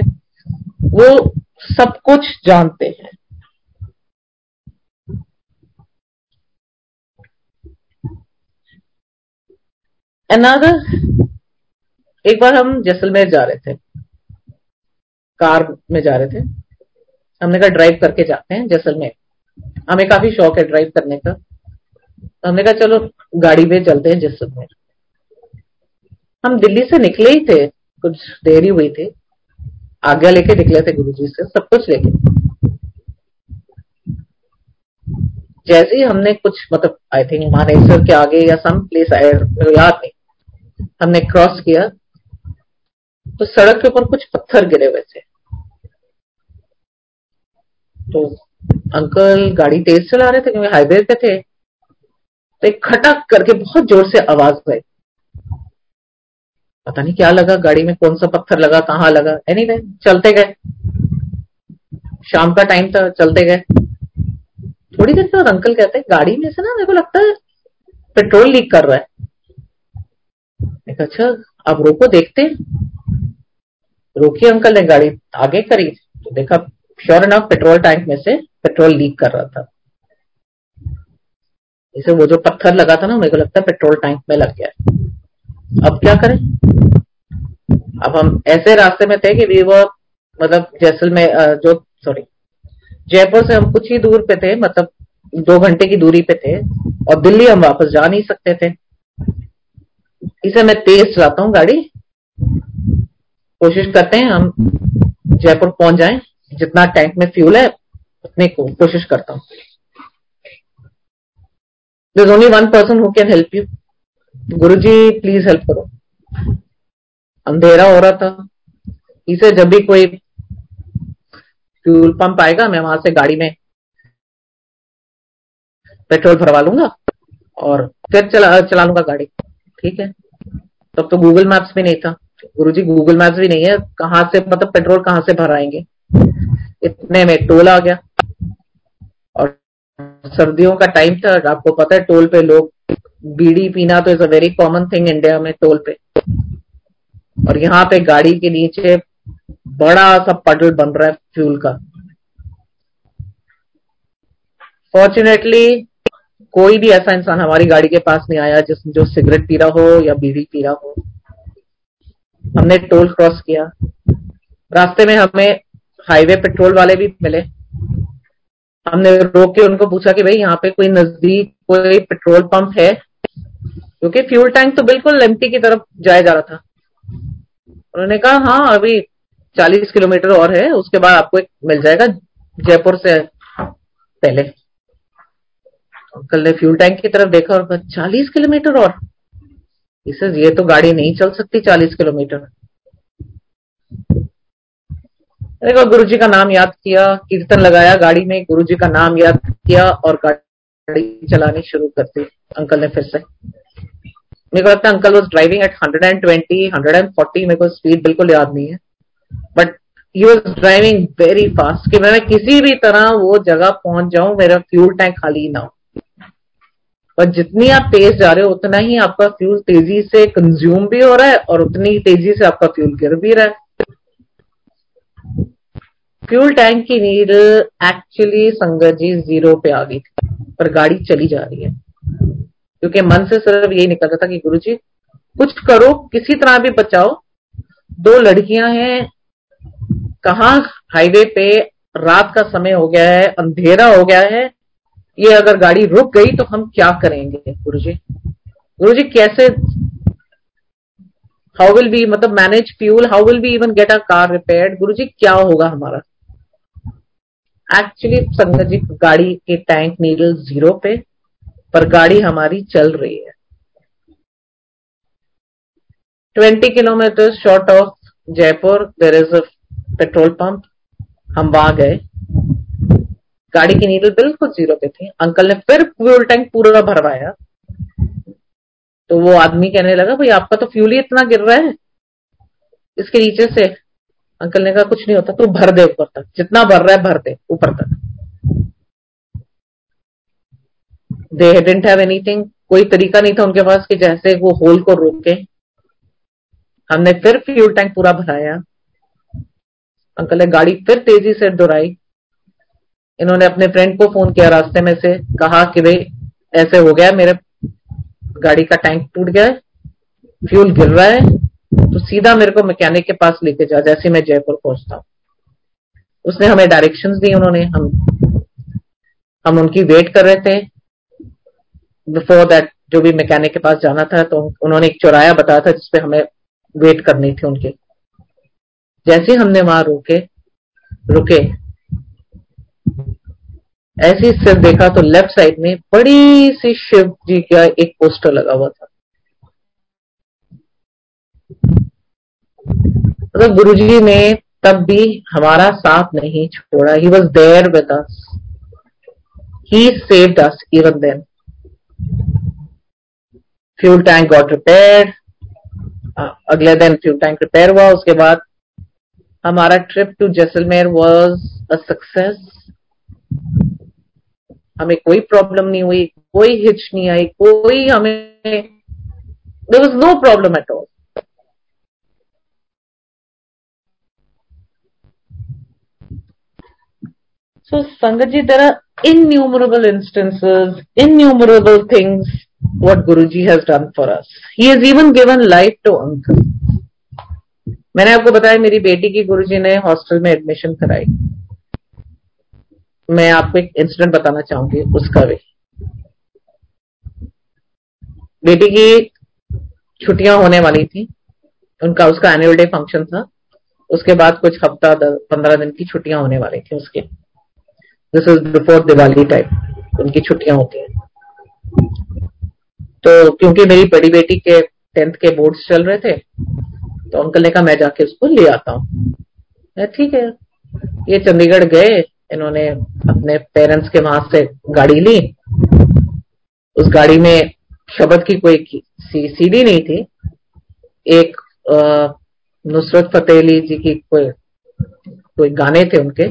[SPEAKER 1] वो सब कुछ जानते हैं। अनदर एक बार हम जैसलमेर जा रहे थे। कार में जा रहे थे। हमने कहा, ड्राइव करके जाते हैं जैसलमेर। हमें काफ़ी शौक है ड्राइव करने का। हमने कहा, चलो, गाड़ी में चलते हैं जैसलमेर। हम दिल्ली से निकले ही थे। कुछ देरी हुई थी। आज्ञा लेके निकले थे गुरुजी से, सब कुछ लेके। जैसे ही हमने कुछ मतलब आई थिंक मानेसर के आगे या सम प्लेस याद नहीं। हमने क्रॉस किया। तो सड़क के ऊपर कुछ पत्थर गिरे हुए थे। तो अंकल गाड़ी तेज चला रहे थे क्योंकि हाईवे पे थे तो एक खटक करके बहुत ज़ोर से आवाज़ आई पता नहीं क्या लगा गाड़ी में कौन सा पत्थर लगा कहाँ लगा। एनी anyway, चलते गए। शाम का टाइम था चलते गए। थोड़ी देर बाद अंकल कहते हैं गाड़ी में से ना मेरे को लगता है पेट्रोल लीक कर रहा है। अच्छा अब रोको देखते रोकी अंकल ने गाड़ी आगे करी तो देखा श्योर इनफ पेट्रोल टैंक में से पेट्रोल लीक कर रहा था। इसे वो जो पत्थर लगा था ना, मेरे को लगता है पेट्रोल टैंक में लग गया। अब क्या करें? अब हम ऐसे रास्ते में थे कि वी वो मतलब जैसलमेर जो सॉरी जयपुर से हम कुछ ही दूर पे थे मतलब दो घंटे की दूरी पे थे, और दिल्ली हम वापस जा नहीं सकते थे। इसे मैं तेज चलाता हूँ गाड़ी। कोशिश करते हैं, हम जयपुर पहुँच जाएँ। जितना टैंक में फ्यूल है, उतने को कोशिश करता हूँ। Only one person who can help you Guru ji please help करो। अंधेरा हो रहा था। इसे जब भी कोई फ्यूल पंप आएगा, मैं वहाँ से गाड़ी में पेट्रोल भरवा लूँगा और फिर चला चला लूँगा गाड़ी। ठीक है? तब तो गूगल मैप्स भी नहीं था। गुरु जी गूगल मैप्स भी नहीं है। कहाँ से मतलब पेट्रोल कहाँ से भराएँगे? इतने में टोल आ गया। और सर्दियों का टाइम था, आपको पता है, टोल पे लोग, बीड़ी पीना तो is a very common thing India में टोल पे। और यहाँ पे गाड़ी के नीचे बड़ा सा पटल बन रहा है फ्यूल का। फॉर्चुनेटली कोई भी ऐसा इंसान हमारी गाड़ी के पास नहीं आया जिस, जो सिगरेट पी रहा हो या बीड़ी पी रहा हो। हमने टोल क्रॉस किया। रास्ते में हमें हाईवे पेट्रोल वाले भी मिले। हमने रोक के उनको पूछा कि भाई, यहाँ पे कोई नज़दीक कोई पेट्रोल पंप है? क्योंकि फ्यूल टैंक तो बिल्कुल एमटी की तरफ़ जाया जा रहा था। उन्होंने कहा हाँ अभी 40 किलोमीटर और है, उसके बाद आपको एक मिल जाएगा, जयपुर से पहले। अंकल ने फ्यूल टैंक की तरफ़ देखा और चालीस किलोमीटर और? इसे ये तो गाड़ी नहीं चल सकती चालीस किलोमीटर देखो गुरु जी का नाम याद किया, कीर्तन लगाया, गाड़ी में गुरु जी का नाम याद किया और गाड़ी चलानी शुरू कर दी, अंकल ने फिर से। मेरे को लगता है uncle was driving at hundred and twenty hundred and forty मेरे को स्पीड बिल्कुल याद नहीं है। But he was driving very fast कि मैं किसी भी तरह वो जगह पहुँच जाऊँ, मेरा फ्यूल टैंक खाली ना हो। और जितनी आप तेज जा रहे हो, उतना ही आपका फ्यूल तेज़ी से कंज्यूम भी हो रहा है और उतनी तेज़ी से आपका फ्यूल गिर भी रहा है। फ्यूल टैंक की need actually Sangat ji zero पे आ गई थी पर गाड़ी चली जा रही है। क्योंकि मन से सिर्फ़ यही निकलता था कि गुरु जी कुछ करो, किसी तरह भी बचाओ। दो लड़कियाँ हैं, कहा हाईवे पे रात का समय हो गया है, अंधेरा हो गया है ये अगर गाड़ी रुक गई तो हम क्या करेंगे गुरु जी गुरु जी कैसे? हाउ विल बी मतलब manage fuel how will be even get a car repair Guru ji क्या होगा हमारा? एक्चुअली संगत जी, गाड़ी के टैंक नीडल ज़ीरो पे, पर गाड़ी हमारी चल रही है। Twenty kilometre short of Jaipur there is a petrol pump हम वहाँ गए। गाड़ी की नीडल बिल्कुल ज़ीरो पे थी। अंकल ने फिर फ्यूल टैंक पूरा भरवाया। तो वो आदमी कहने लगा, भाई आपका तो फ्यूल ही इतना गिर रहा है। इसके नीचे से अंकल ने कहा, कुछ नहीं होता, तू भर दे ऊपर तक। जितना भर रहा है, भर दे ऊपर तक. दे डेंट हैव एनीथिंग कोई तरीका नहीं था उनके पास कि जैसे वो होल को रोके। हमने फिर फ्यूल टैंक पूरा भराया। अंकल ने गाड़ी फिर तेज़ी से दोहराई। इन्होंने अपने फ्रेंड को फ़ोन किया रास्ते में से, कहा कि भाई, ऐसे हो गया, मेरे गाड़ी का टैंक टूट गया है फ्यूल गिर रहा है तो सीधा मेरे को मैकेनिक के पास लेके जा, जैसे मैं जयपुर पहुँचता हूँ। उसने हमें डायरेक्शंस दी उन्होंने, हम हम उनकी वेट कर रहे थे। बिफोर दैट जो भी मैकेनिक के पास जाना था तो उन्होंने एक चौराया बताया था, जिसपे हमें वेट करनी थी उनके। जैसे हमने वहाँ रुके रुके ऐसे सिर देखा तो लेफ़्ट साइड में बड़ी सी शिव जी का एक पोस्टर लगा हुआ था। मतलब गुरु जी ने तब भी हमारा साथ नहीं छोड़ा। He was there with us he saved us even then fuel tank got repair अगले दिन फ्यूल टैंक रिपेयर हुआ। उसके बाद हमारा trip to Jaisalmer was a success हमें कोई प्रॉब्लम नहीं हुई, कोई हिच नहीं आई, कोई हमें there was no problem at all so Sangat ji there are innumerable instances innumerable things what Guru ji has done for us he has even given life to uncle मैंने आपको बताया, मेरी बेटी की गुरुजी ने हॉस्टल में एडमिशन कराई। मैं आपको एक इंसिडेंट बताना चाहूँगी उसका भी। बेटी की छुट्टियाँ होने वाली थी। उनका उसका एनुअल डे फ़ंक्शन था। उसके बाद कुछ हफ़्ता पंद्रह दिन की छुट्टियाँ होने वाली थी उसके। This is before Diwali type उनकी छुट्टियाँ होती हैं। तो क्योंकि मेरी बड़ी बेटी के टेंथ के बोर्ड्स चल रहे थे तो अंकल ने कहा, मैं जाके उसको ले आता हूँ। ठीक है। ये चंडीगढ़ गए इन्होंने अपने पेरेंट्स के वहाँ से गाड़ी ली। उस गाड़ी में शब्द की कोई सीडी नहीं थी। एक नुसरत फतेह अली जी की कोई कोई गाने थे उनके,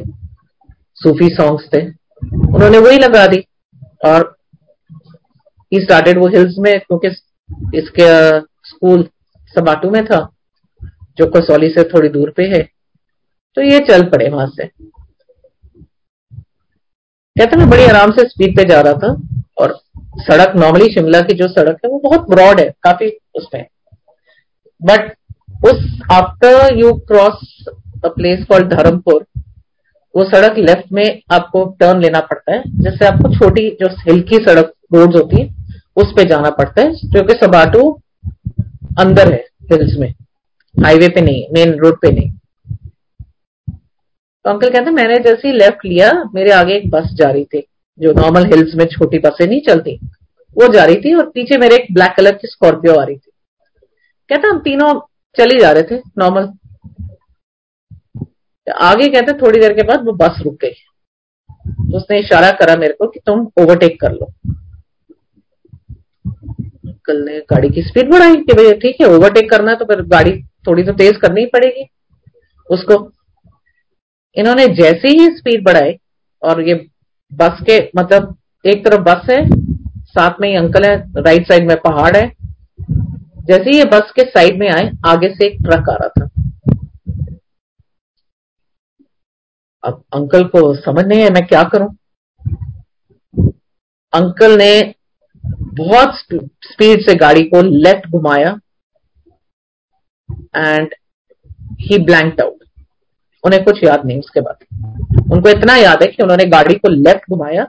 [SPEAKER 1] सूफी सॉन्ग्स थे। उन्होंने वही लगा दी और ही स्टार्टेड वो हिल्स में, क्योंकि इसके स्कूल सबाटू में था, जो कसौली से थोड़ी दूर पे है। तो ये चल पड़े वहाँ से। कहते मैं बड़ी आराम से स्पीड पे जा रहा था और सड़क नॉर्मली शिमला की जो सड़क है, वो बहुत ब्रॉड है, काफ़ी उसमें। बट उस after you cross a place called Dharampur, वो सड़क लेफ़्ट में आपको टर्न लेना पड़ता है, जिससे आपको छोटी जो हिल की सड़क रोड होती है, उस पे जाना पड़ता है क्योंकि सबाटू अंदर है हिल्स में। हाईवे पे नहीं मेन रोड पे नहीं। तो अंकल कहते मैंने जैसे ही लेफ़्ट लिया, मेरे आगे एक बस जा रही थी, जो नॉर्मल हिल्स में छोटी बसें नहीं चलती, वो जा रही थी और पीछे मेरे एक ब्लैक कलर की स्कॉर्पियो आ रही थी। कहते, हम तीनों चले जा रहे थे नॉर्मल आगे कहते, थोड़ी देर के बाद वो बस रुक गई। तो उसने इशारा करा मेरे को कि तुम ओवरटेक कर लो. कल ने गाड़ी की स्पीड बढ़ाई कि भैया ठीक है ओवरटेक करना है तो फिर गाड़ी थोड़ी तो तेज करनी ही पड़ेगी। उसको इन्होंने जैसे ही स्पीड बढ़ाई, और ये बस के मतलब एक तरफ़ बस है, साथ में ही अंकल है, राइट साइड में पहाड़ है। जैसे ही ये बस के साइड में आए, आगे से एक ट्रक आ रहा था। अब अंकल को समझ नहीं है मैं क्या करूँ। अंकल ने बहुत स्पीड से गाड़ी को लेफ़्ट घुमाया एंड ही ब्लैंक आउट उन्हें कुछ याद नहीं उसके बाद। उनको इतना याद है कि उन्होंने गाड़ी को लेफ़्ट घुमाया,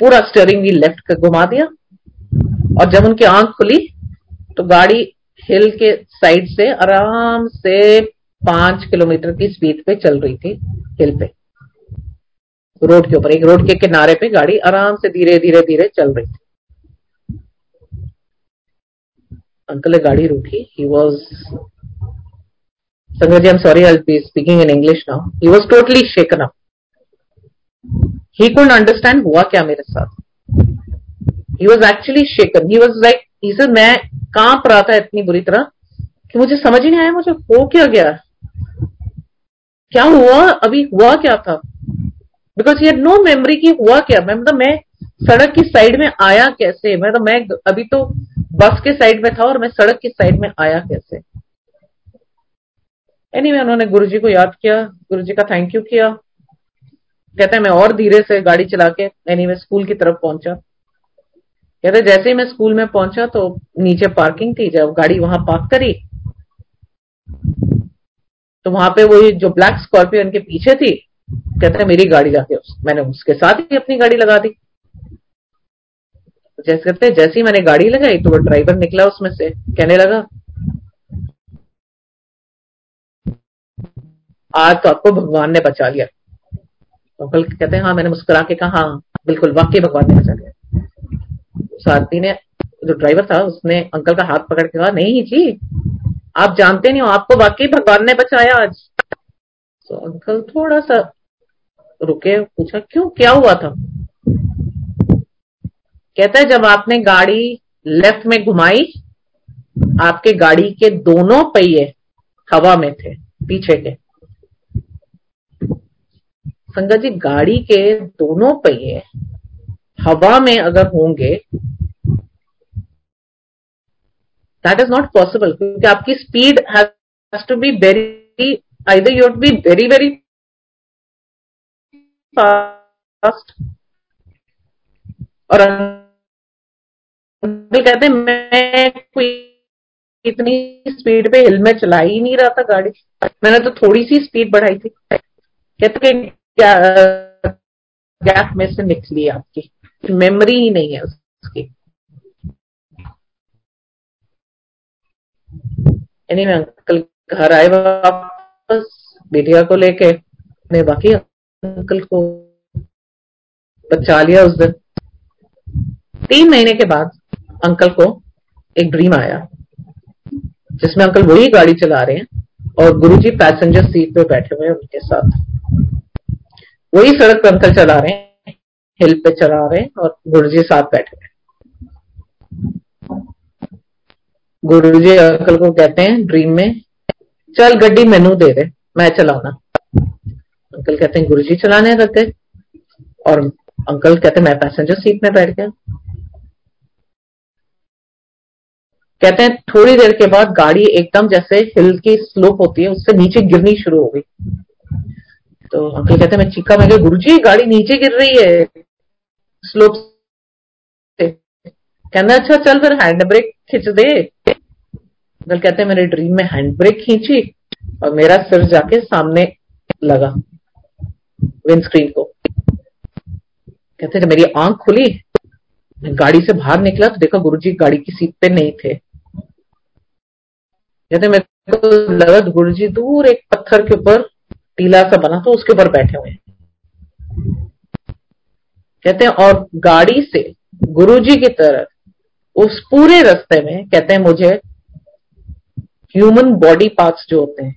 [SPEAKER 1] पूरा स्टेयरिंग भी लेफ़्ट घुमा दिया और जब उनकी आँख खुली तो गाड़ी हिल के साइड से आराम से पाँच किलोमीटर की स्पीड पे चल रही थी हिल पे। रोड के ऊपर, एक रोड के किनारे पे गाड़ी आराम से धीरे धीरे धीरे चल रही थी। अंकल ने गाड़ी रोकी ही वॉज़ संगत I'm sorry, I'll be speaking in English now. He was totally shaken up. He couldn't understand हुआ क्या मेरे साथ. He was actually shaken. He was like, he said, मैं काँप रहा था इतनी बुरी तरह कि मुझे समझ ही नहीं आया मुझे हो क्या गया? क्या हुआ? अभी हुआ क्या था? बिकॉज़ ही नो मेमोरी की हुआ क्या? मैं मतलब मैं सड़क की साइड में आया कैसे? मैं तो मैं अभी तो बस के साइड में था और मैं सड़क की साइड में आया कैसे? एनी anyway, उन्होंने गुरु को याद किया गुरु का थैंक यू किया। कहते हैं मैं और धीरे से गाड़ी चला के एनी anyway, स्कूल की तरफ़ पहुँचा। कहते जैसे ही मैं स्कूल में पहुँचा तो नीचे पार्किंग थी जब गाड़ी वहाँ पार्क करी तो वहाँ पे वही जो ब्लैक स्कॉर्पियो इनके पीछे थी कहते हैं मेरी गाड़ी जाके उस, मैंने उसके साथ ही अपनी गाड़ी लगा दी। जैसे कहते जैसे ही मैंने गाड़ी लगाई तो वो ड्राइवर निकला उसमें से कहने लगा आज तो आपको भगवान ने बचा लिया। अंकल कहते हैं हाँ मैंने मुस्कुरा के कहा हाँ बिल्कुल, वाकई भगवान ने बचा लिया। उस आदमी ने, जो ड्राइवर था, उसने अंकल का हाथ पकड़ के कहा, नहीं जी, आप जानते नहीं हो, आपको वाकई भगवान ने बचाया आज। तो अंकल थोड़ा सा रुके, पूछा, क्यों, क्या हुआ था? कहता है, जब आपने गाड़ी लेफ़्ट में घुमाई, आपके गाड़ी के दोनों पहिए हवा में थे, पीछे के। संगत जी, गाड़ी के दोनों पहिए हवा में अगर होंगे दैट इज़ नॉट पॉसिबल क्योंकि आपकी speed has to be very either you be very very fast और कहते मैं कोई इतनी स्पीड पे हिल में चला ही नहीं रहा था गाड़ी। मैंने तो थोड़ी सी स्पीड बढ़ाई थी। कहते गैप में से निकली आपकी? मेमोरी ही नहीं है उसकी। यानी अंकल घर आए वापस, बिटिया को लेके ने बाकी अंकल को बचा लिया उस दिन। तीन महीने के बाद अंकल को एक ड्रीम आया, जिसमें अंकल वही गाड़ी चला रहे हैं और गुरुजी पैसेंजर सीट पे बैठे हुए हैं उनके साथ। वही सड़क पर अंकल चला रहे हैं, हिल पे चला रहे हैं और गुरुजी साथ बैठे हुए गुरुजी अंकल को कहते हैं ड्रीम में चल गड्डी मेनू दे दे, मैं चलाना अंकल कहते हैं, गुरुजी चलाने गए और अंकल कहते मैं पैसेंजर सीट में बैठ गया कहते हैं, थोड़ी देर के बाद गाड़ी एकदम जैसे हिल की स्लोप होती है, उससे नीचे गिरनी शुरू हो गई। तो अंकल कहते हैं, मैं चीखा, मैं गुरु जी गाड़ी नीचे गिर रही है। स्लोप कहना अच्छा चल फिर, हैंड ब्रेक खींच दे। अंकल कहते मेरे ड्रीम में हैंड ब्रेक खींची और मेरा सिर जाके सामने लगा विंडस्क्रीन को। कहते हैं, मेरी आँख खुली गाड़ी से बाहर निकला तो देखा, गुरुजी गाड़ी की सीट पे नहीं थे। कहते मेरे को लगा गुरु जी दूर एक पत्थर के ऊपर टीला सा बना तो उसके ऊपर बैठे हुए कहते हैं, और गाड़ी से गुरु जी की तरफ़, उस पूरे रास्ते में, कहते हैं मुझे ह्यूमन बॉडी पार्ट्स जो होते हैं,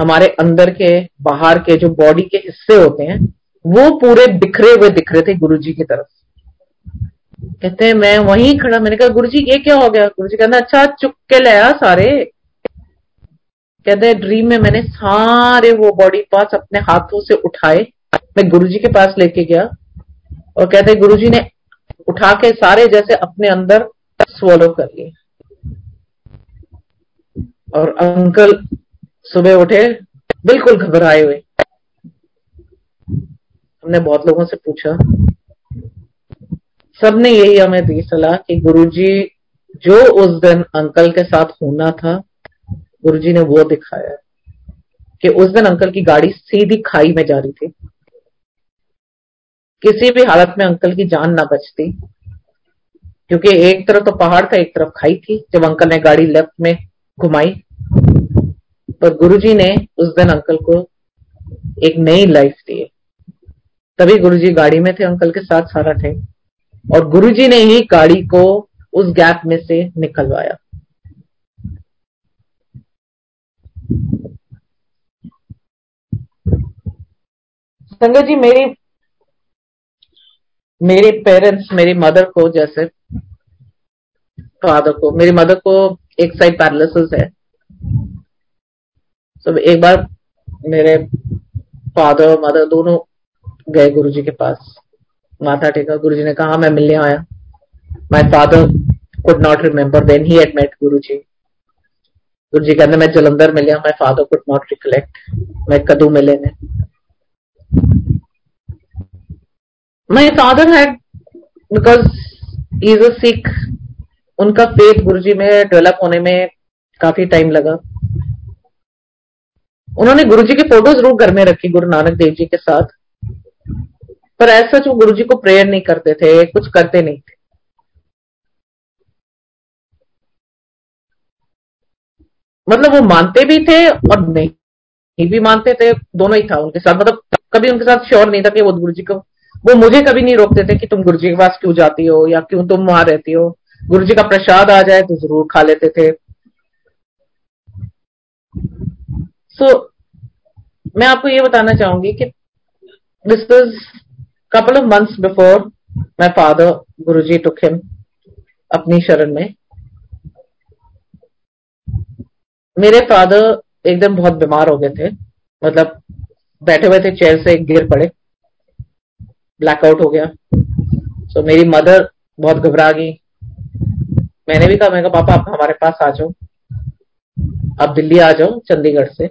[SPEAKER 1] हमारे अंदर के, बाहर के, जो बॉडी के हिस्से होते हैं, वो पूरे बिखरे हुए दिख रहे थे गुरु जी की तरफ़। कहते हैं, मैं वहीं खड़ा, मैंने कहा गुरु जी ये क्या हो गया? गुरु जी कहते अच्छा चुप के लिया सारे कहते हैं ड्रीम में मैंने सारे वो बॉडी पार्ट्स अपने हाथों से उठाए। मैं गुरु जी के पास लेके गया और कहते गुरु जी ने उठा के सारे जैसे अपने अंदर स्वलो कर लिए। और अंकल सुबह उठे, बिल्कुल घबराए हुए। हमने बहुत लोगों से पूछा। सबने यही हमें दी सलाह कि गुरुजी, जो उस दिन अंकल के साथ होना था गुरुजी ने वो दिखाया कि उस दिन अंकल की गाड़ी सीधी खाई में जा रही थी। किसी भी हालत में अंकल की जान ना बचती, क्योंकि एक तरफ़ तो पहाड़ था, एक तरफ़ खाई थी। जब अंकल ने गाड़ी लेफ़्ट में घुमाई, पर गुरुजी ने उस दिन अंकल को एक नई लाइफ दी। तभी गुरुजी गाड़ी में थे, अंकल के साथ सारा थे, और गुरुजी ने ही गाड़ी को उस गैप में से निकलवाया। संगत जी, मेरी, मेरे पेरेंट्स मेरी मदर को जैसे फादर को, मेरी मदर को एक साइड पैरालिसिस है। तो एक बार मेरे फादर और मदर दोनों गए गुरुजी के पास। माथा टेका गुरु जी ने कहा, मैं मिलने आया। My father could not remember then he at met Guru ji Guru ji कहते मैं जलंधर मिलिया my father could not recollect मैं कदू मिले ने my father had because is a Sikh उनका फेथ गुरु जी में डेवलप होने में काफ़ी टाइम लगा। उन्होंने गुरु जी की फ़ोटो ज़रूर घर में रखी गुरु नानक देव जी के साथ। पर ऐसा जो गुरु जी को प्रेयर नहीं करते थे, कुछ करते नहीं थे। मतलब वो मानते भी थे और नहीं भी मानते थे दोनों ही था उनके साथ। मतलब कभी उनके साथ श्योर नहीं था कि वो गुरु जी को वो मुझे कभी नहीं रोकते थे कि तुम गुरु जी के पास क्यों जाती हो या क्यों तुम वहाँ रहती हो। गुरु जी का प्रसाद आ जाए तो ज़रूर खा लेते थे। सो so, मैं आपको ये बताना चाहूँगी कि this is couple of months before my father guruji took him अपनी शरण में। मेरे फादर एक दिन बहुत बीमार हो गए थे। मतलब बैठे हुए थे चेयर से गिर पड़े। ब्लैकआउट हो गया। सो so, मेरी मदर बहुत घबरा गई। मैंने भी कहा मैं पापा आप हमारे पास आ जाओ। आप दिल्ली आ जाओ चंडीगढ़ से।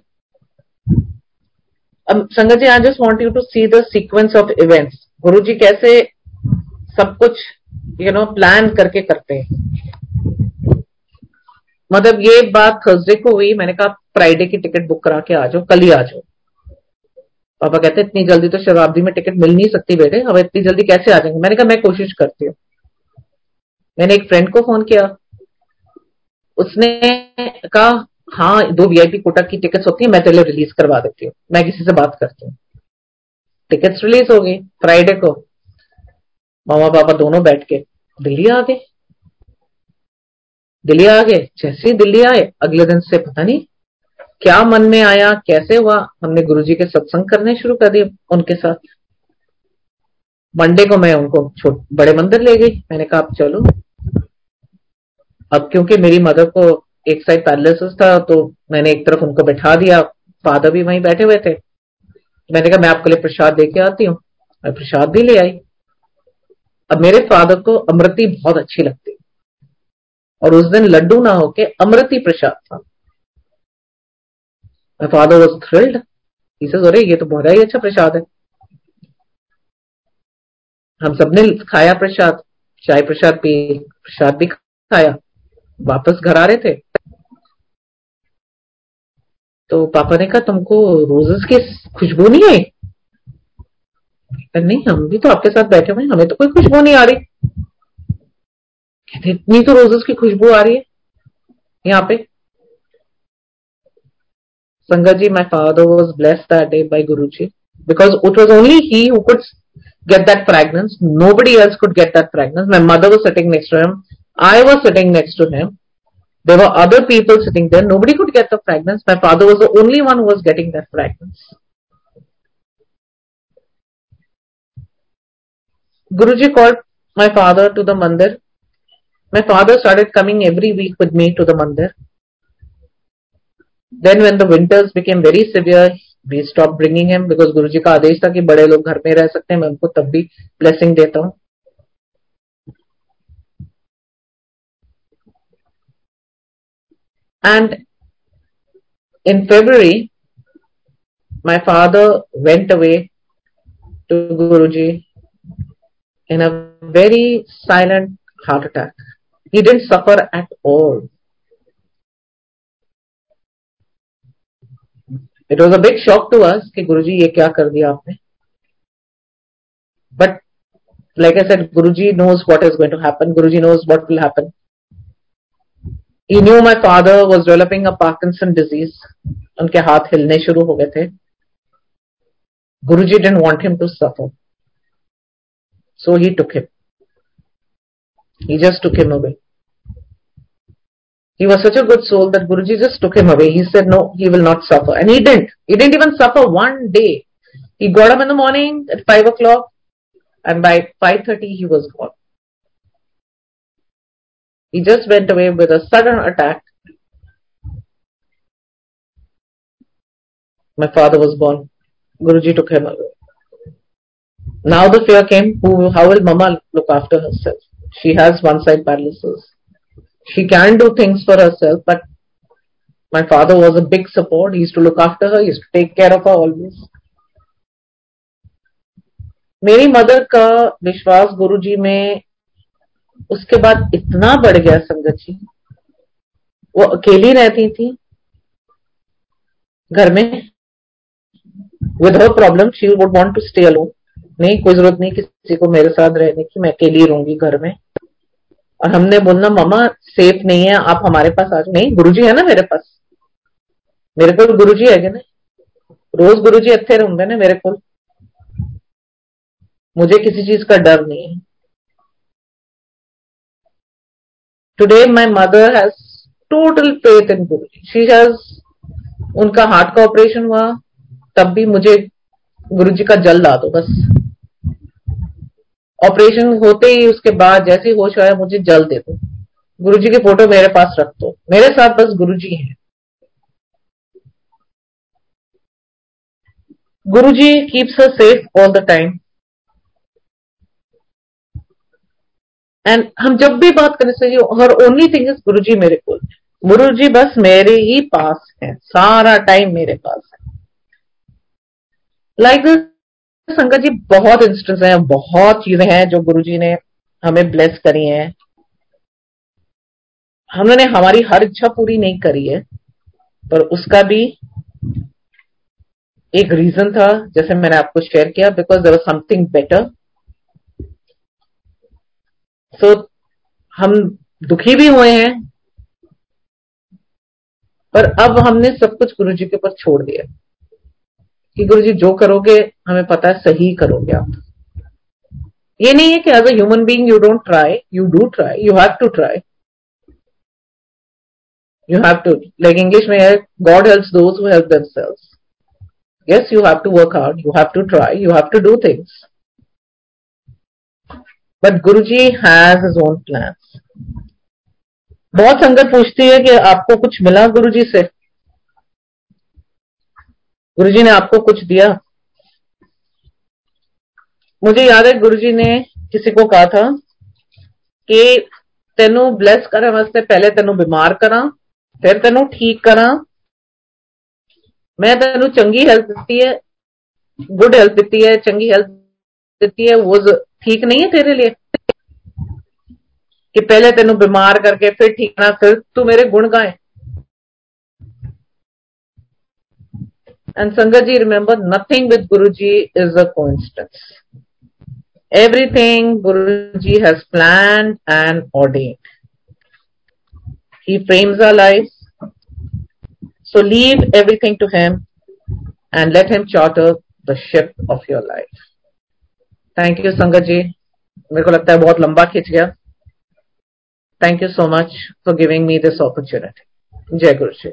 [SPEAKER 1] अब Sangat ji I just want you to see the sequence of events Guru ji कैसे सब कुछ यू नो प्लान करके करते हैं। मतलब ये बात थर्सडे को हुई, मैंने कहा फ्राइडे की टिकट बुक करा के आ जाओ, कल ही आ जाओ। पापा कहते, इतनी जल्दी तो शताब्दी में टिकट मिल नहीं सकती बेटे, अब इतनी जल्दी कैसे आ जाएँगे? मैंने कहा, मैं कोशिश करती हूँ। मैंने एक फ्रेंड को फ़ोन किया। उसने कहा हाँ दो वीआईपी कोटा की टिकट्स होती है, मैं तेरे रिलीज़ करवा देती हूँ। मैं किसी से बात करती हूँ। टिकट्स रिलीज़ हो गई फ्राइडे को। मामा पापा दोनों बैठ के, दिल्ली आ गए? दिल्ली आ गए, जैसे ही दिल्ली आए, अगले दिन से पता नहीं क्या मन में आया, कैसे हुआ, हमने गुरुजी के सत्संग करने शुरू कर दिए उनके साथ। मंडे को मैं उनको बड़े मंदिर ले गई, मैंने कहा, आप चलो। अब क्योंकि मेरी मदर को एक साइड पैरालिसिस था तो मैंने एक तरफ़ उनको बैठा दिया, फादर भी वहीं बैठे हुए थे। मैंने कहा, मैं आपके लिए प्रसाद देके आती हूँ। प्रसाद भी ले आई। अब मेरे फादर को अमृति बहुत अच्छी लगती और उस दिन लड्डू ना होके अमृति प्रसाद था। Thrilled. He says, अरे ये तो बहुत ही अच्छा प्रसाद है। हम सबने खाया प्रसाद चाय प्रसाद पी प्रसाद भी खाया। वापस घर आ रहे थे। तो पापा ने कहा तुमको रोजेस की खुशबू नहीं आई? नहीं हम भी तो आपके साथ बैठे हुए हमें तो कोई खुशबू नहीं आ रही। कहते इतनी तो रोजेस की खुशबू आ रही है। यहाँ पे। Sangat ji my father was blessed that day by Guru ji because it was only he get that fragrance nobody else could get that fragrance my mother was sitting next to him I was sitting next to him there are other people sitting there nobody could get the fragrance my father was only one was getting that fragrance Guru ji call my father to the मंदिर My father started coming every week with me to the mandir. Then when the winters became very severe, we stopped bringing him because Guruji का आदेश था कि बड़े लोग घर में रह सकते हैं मैं उनको तब भी ब्लेसिंग देता हूँ And in February, my father went away to Guruji in a very silent heart attack. He didn't suffer at all. It was a big shock to us कि गुरुजी ये क्या कर दिया आपने But like I said, Guruji knows what is going to happen. Guruji knows what will happen. He knew my father was developing a Parkinson disease. उनके हाथ हिलने शुरू हो गए थे Guruji didn't want him to suffer. So he took him. He just took him away. He was such a good soul that Guruji just took him away. He said, no, he will not suffer. And he didn't. He didn't even suffer one day. He got up in the morning at 5 o'clock and by 5.30 he was gone. He just went away with a sudden attack. My father was born. Guruji took him away. Now the fear came, who, how will mama look after herself? She has one side paralysis. She can do things for herself, but my father was a big support. He used to look after her, he used to take care of her always. मेरी mother का विश्वास गुरुजी में उसके बाद इतना बढ़ गया संगत जी वो अकेली रहती थी घर में with her problem she would want to stay alone नहीं कोई ज़रूरत नहीं किसी को मेरे साथ रहने की मैं अकेली रहूँगी घर में और हमने बोलना मामा सेफ़ नहीं है, आप हमारे पास आज नहीं। गुरुजी है ना मेरे पास? मेरे को गुरु जी है ना रोज गुरु जी अच्छे रहूँगे ना मेरे को मुझे किसी चीज़ का डर नहीं है। Today my mother has total faith in Guru she has उनका हार्ट का ऑपरेशन हुआ, तब भी मुझे गुरु जी का जल ला दो, बस। ऑपरेशन होते ही उसके बाद जैसे ही होश आया, मुझे जल दे दो। गुरु जी की फ़ोटो मेरे पास रख दो। मेरे साथ बस गुरु जी हैं। Guru ji keeps safe all the time and हम जब भी बात करने से हर ओनली थिंग इज़ गुरु जी मेरे को गुरु जी बस मेरे ही पास है। सारा टाइम मेरे पास है। लाइक like संगत जी बहुत इंस्टेंस हैं, बहुत चीज़ें हैं जो गुरु जी ने हमें ब्लेस करी हैं। हमने हमारी हर इच्छा पूरी नहीं करी है, पर उसका भी एक रीजन था, जैसे मैंने आपको शेयर किया because there was something better so हम दुखी भी हुए हैं, पर अब हमने सब कुछ गुरु जी के ऊपर छोड़ दिया। कि गुरु जी जो करोगे, हमें पता है सही करोगे आप। ये नहीं है कि as human being you don't try you do try you have to try you have to like English में God help those help themselves yes you have to work out you have to try you have to do things but Guru ji has own plan बहुत संगत पूछती है कि आपको कुछ मिला गुरु जी से? गुरुजी ने आपको कुछ दिया? मुझे याद है, गुरुजी ने किसी को कहा था कि तेनू ब्लेस करने वास्ते पहले तेनू बीमार करा, फिर तेन ठीक करा। मैं तेन चंगी हेल्थ दी है गुड हेल्थ दी है, चंगी हेल्थ दी है, वो ठीक नहीं है तेरे लिए? कि पहले तेन बीमार करके फिर ठीक ना फिर तू मेरे गुण गाए। एंड संगत जी remember nothing with Guru ji is a coincidence everything Guruji has planned and ordained. He frames our lives. So leave everything to Him and let Him charter the ship of your life. Thank you, Sangat ji. मेरे को लगता है बहुत लंबा खिंच गया thank you so much for giving me this opportunity जय गुरु जी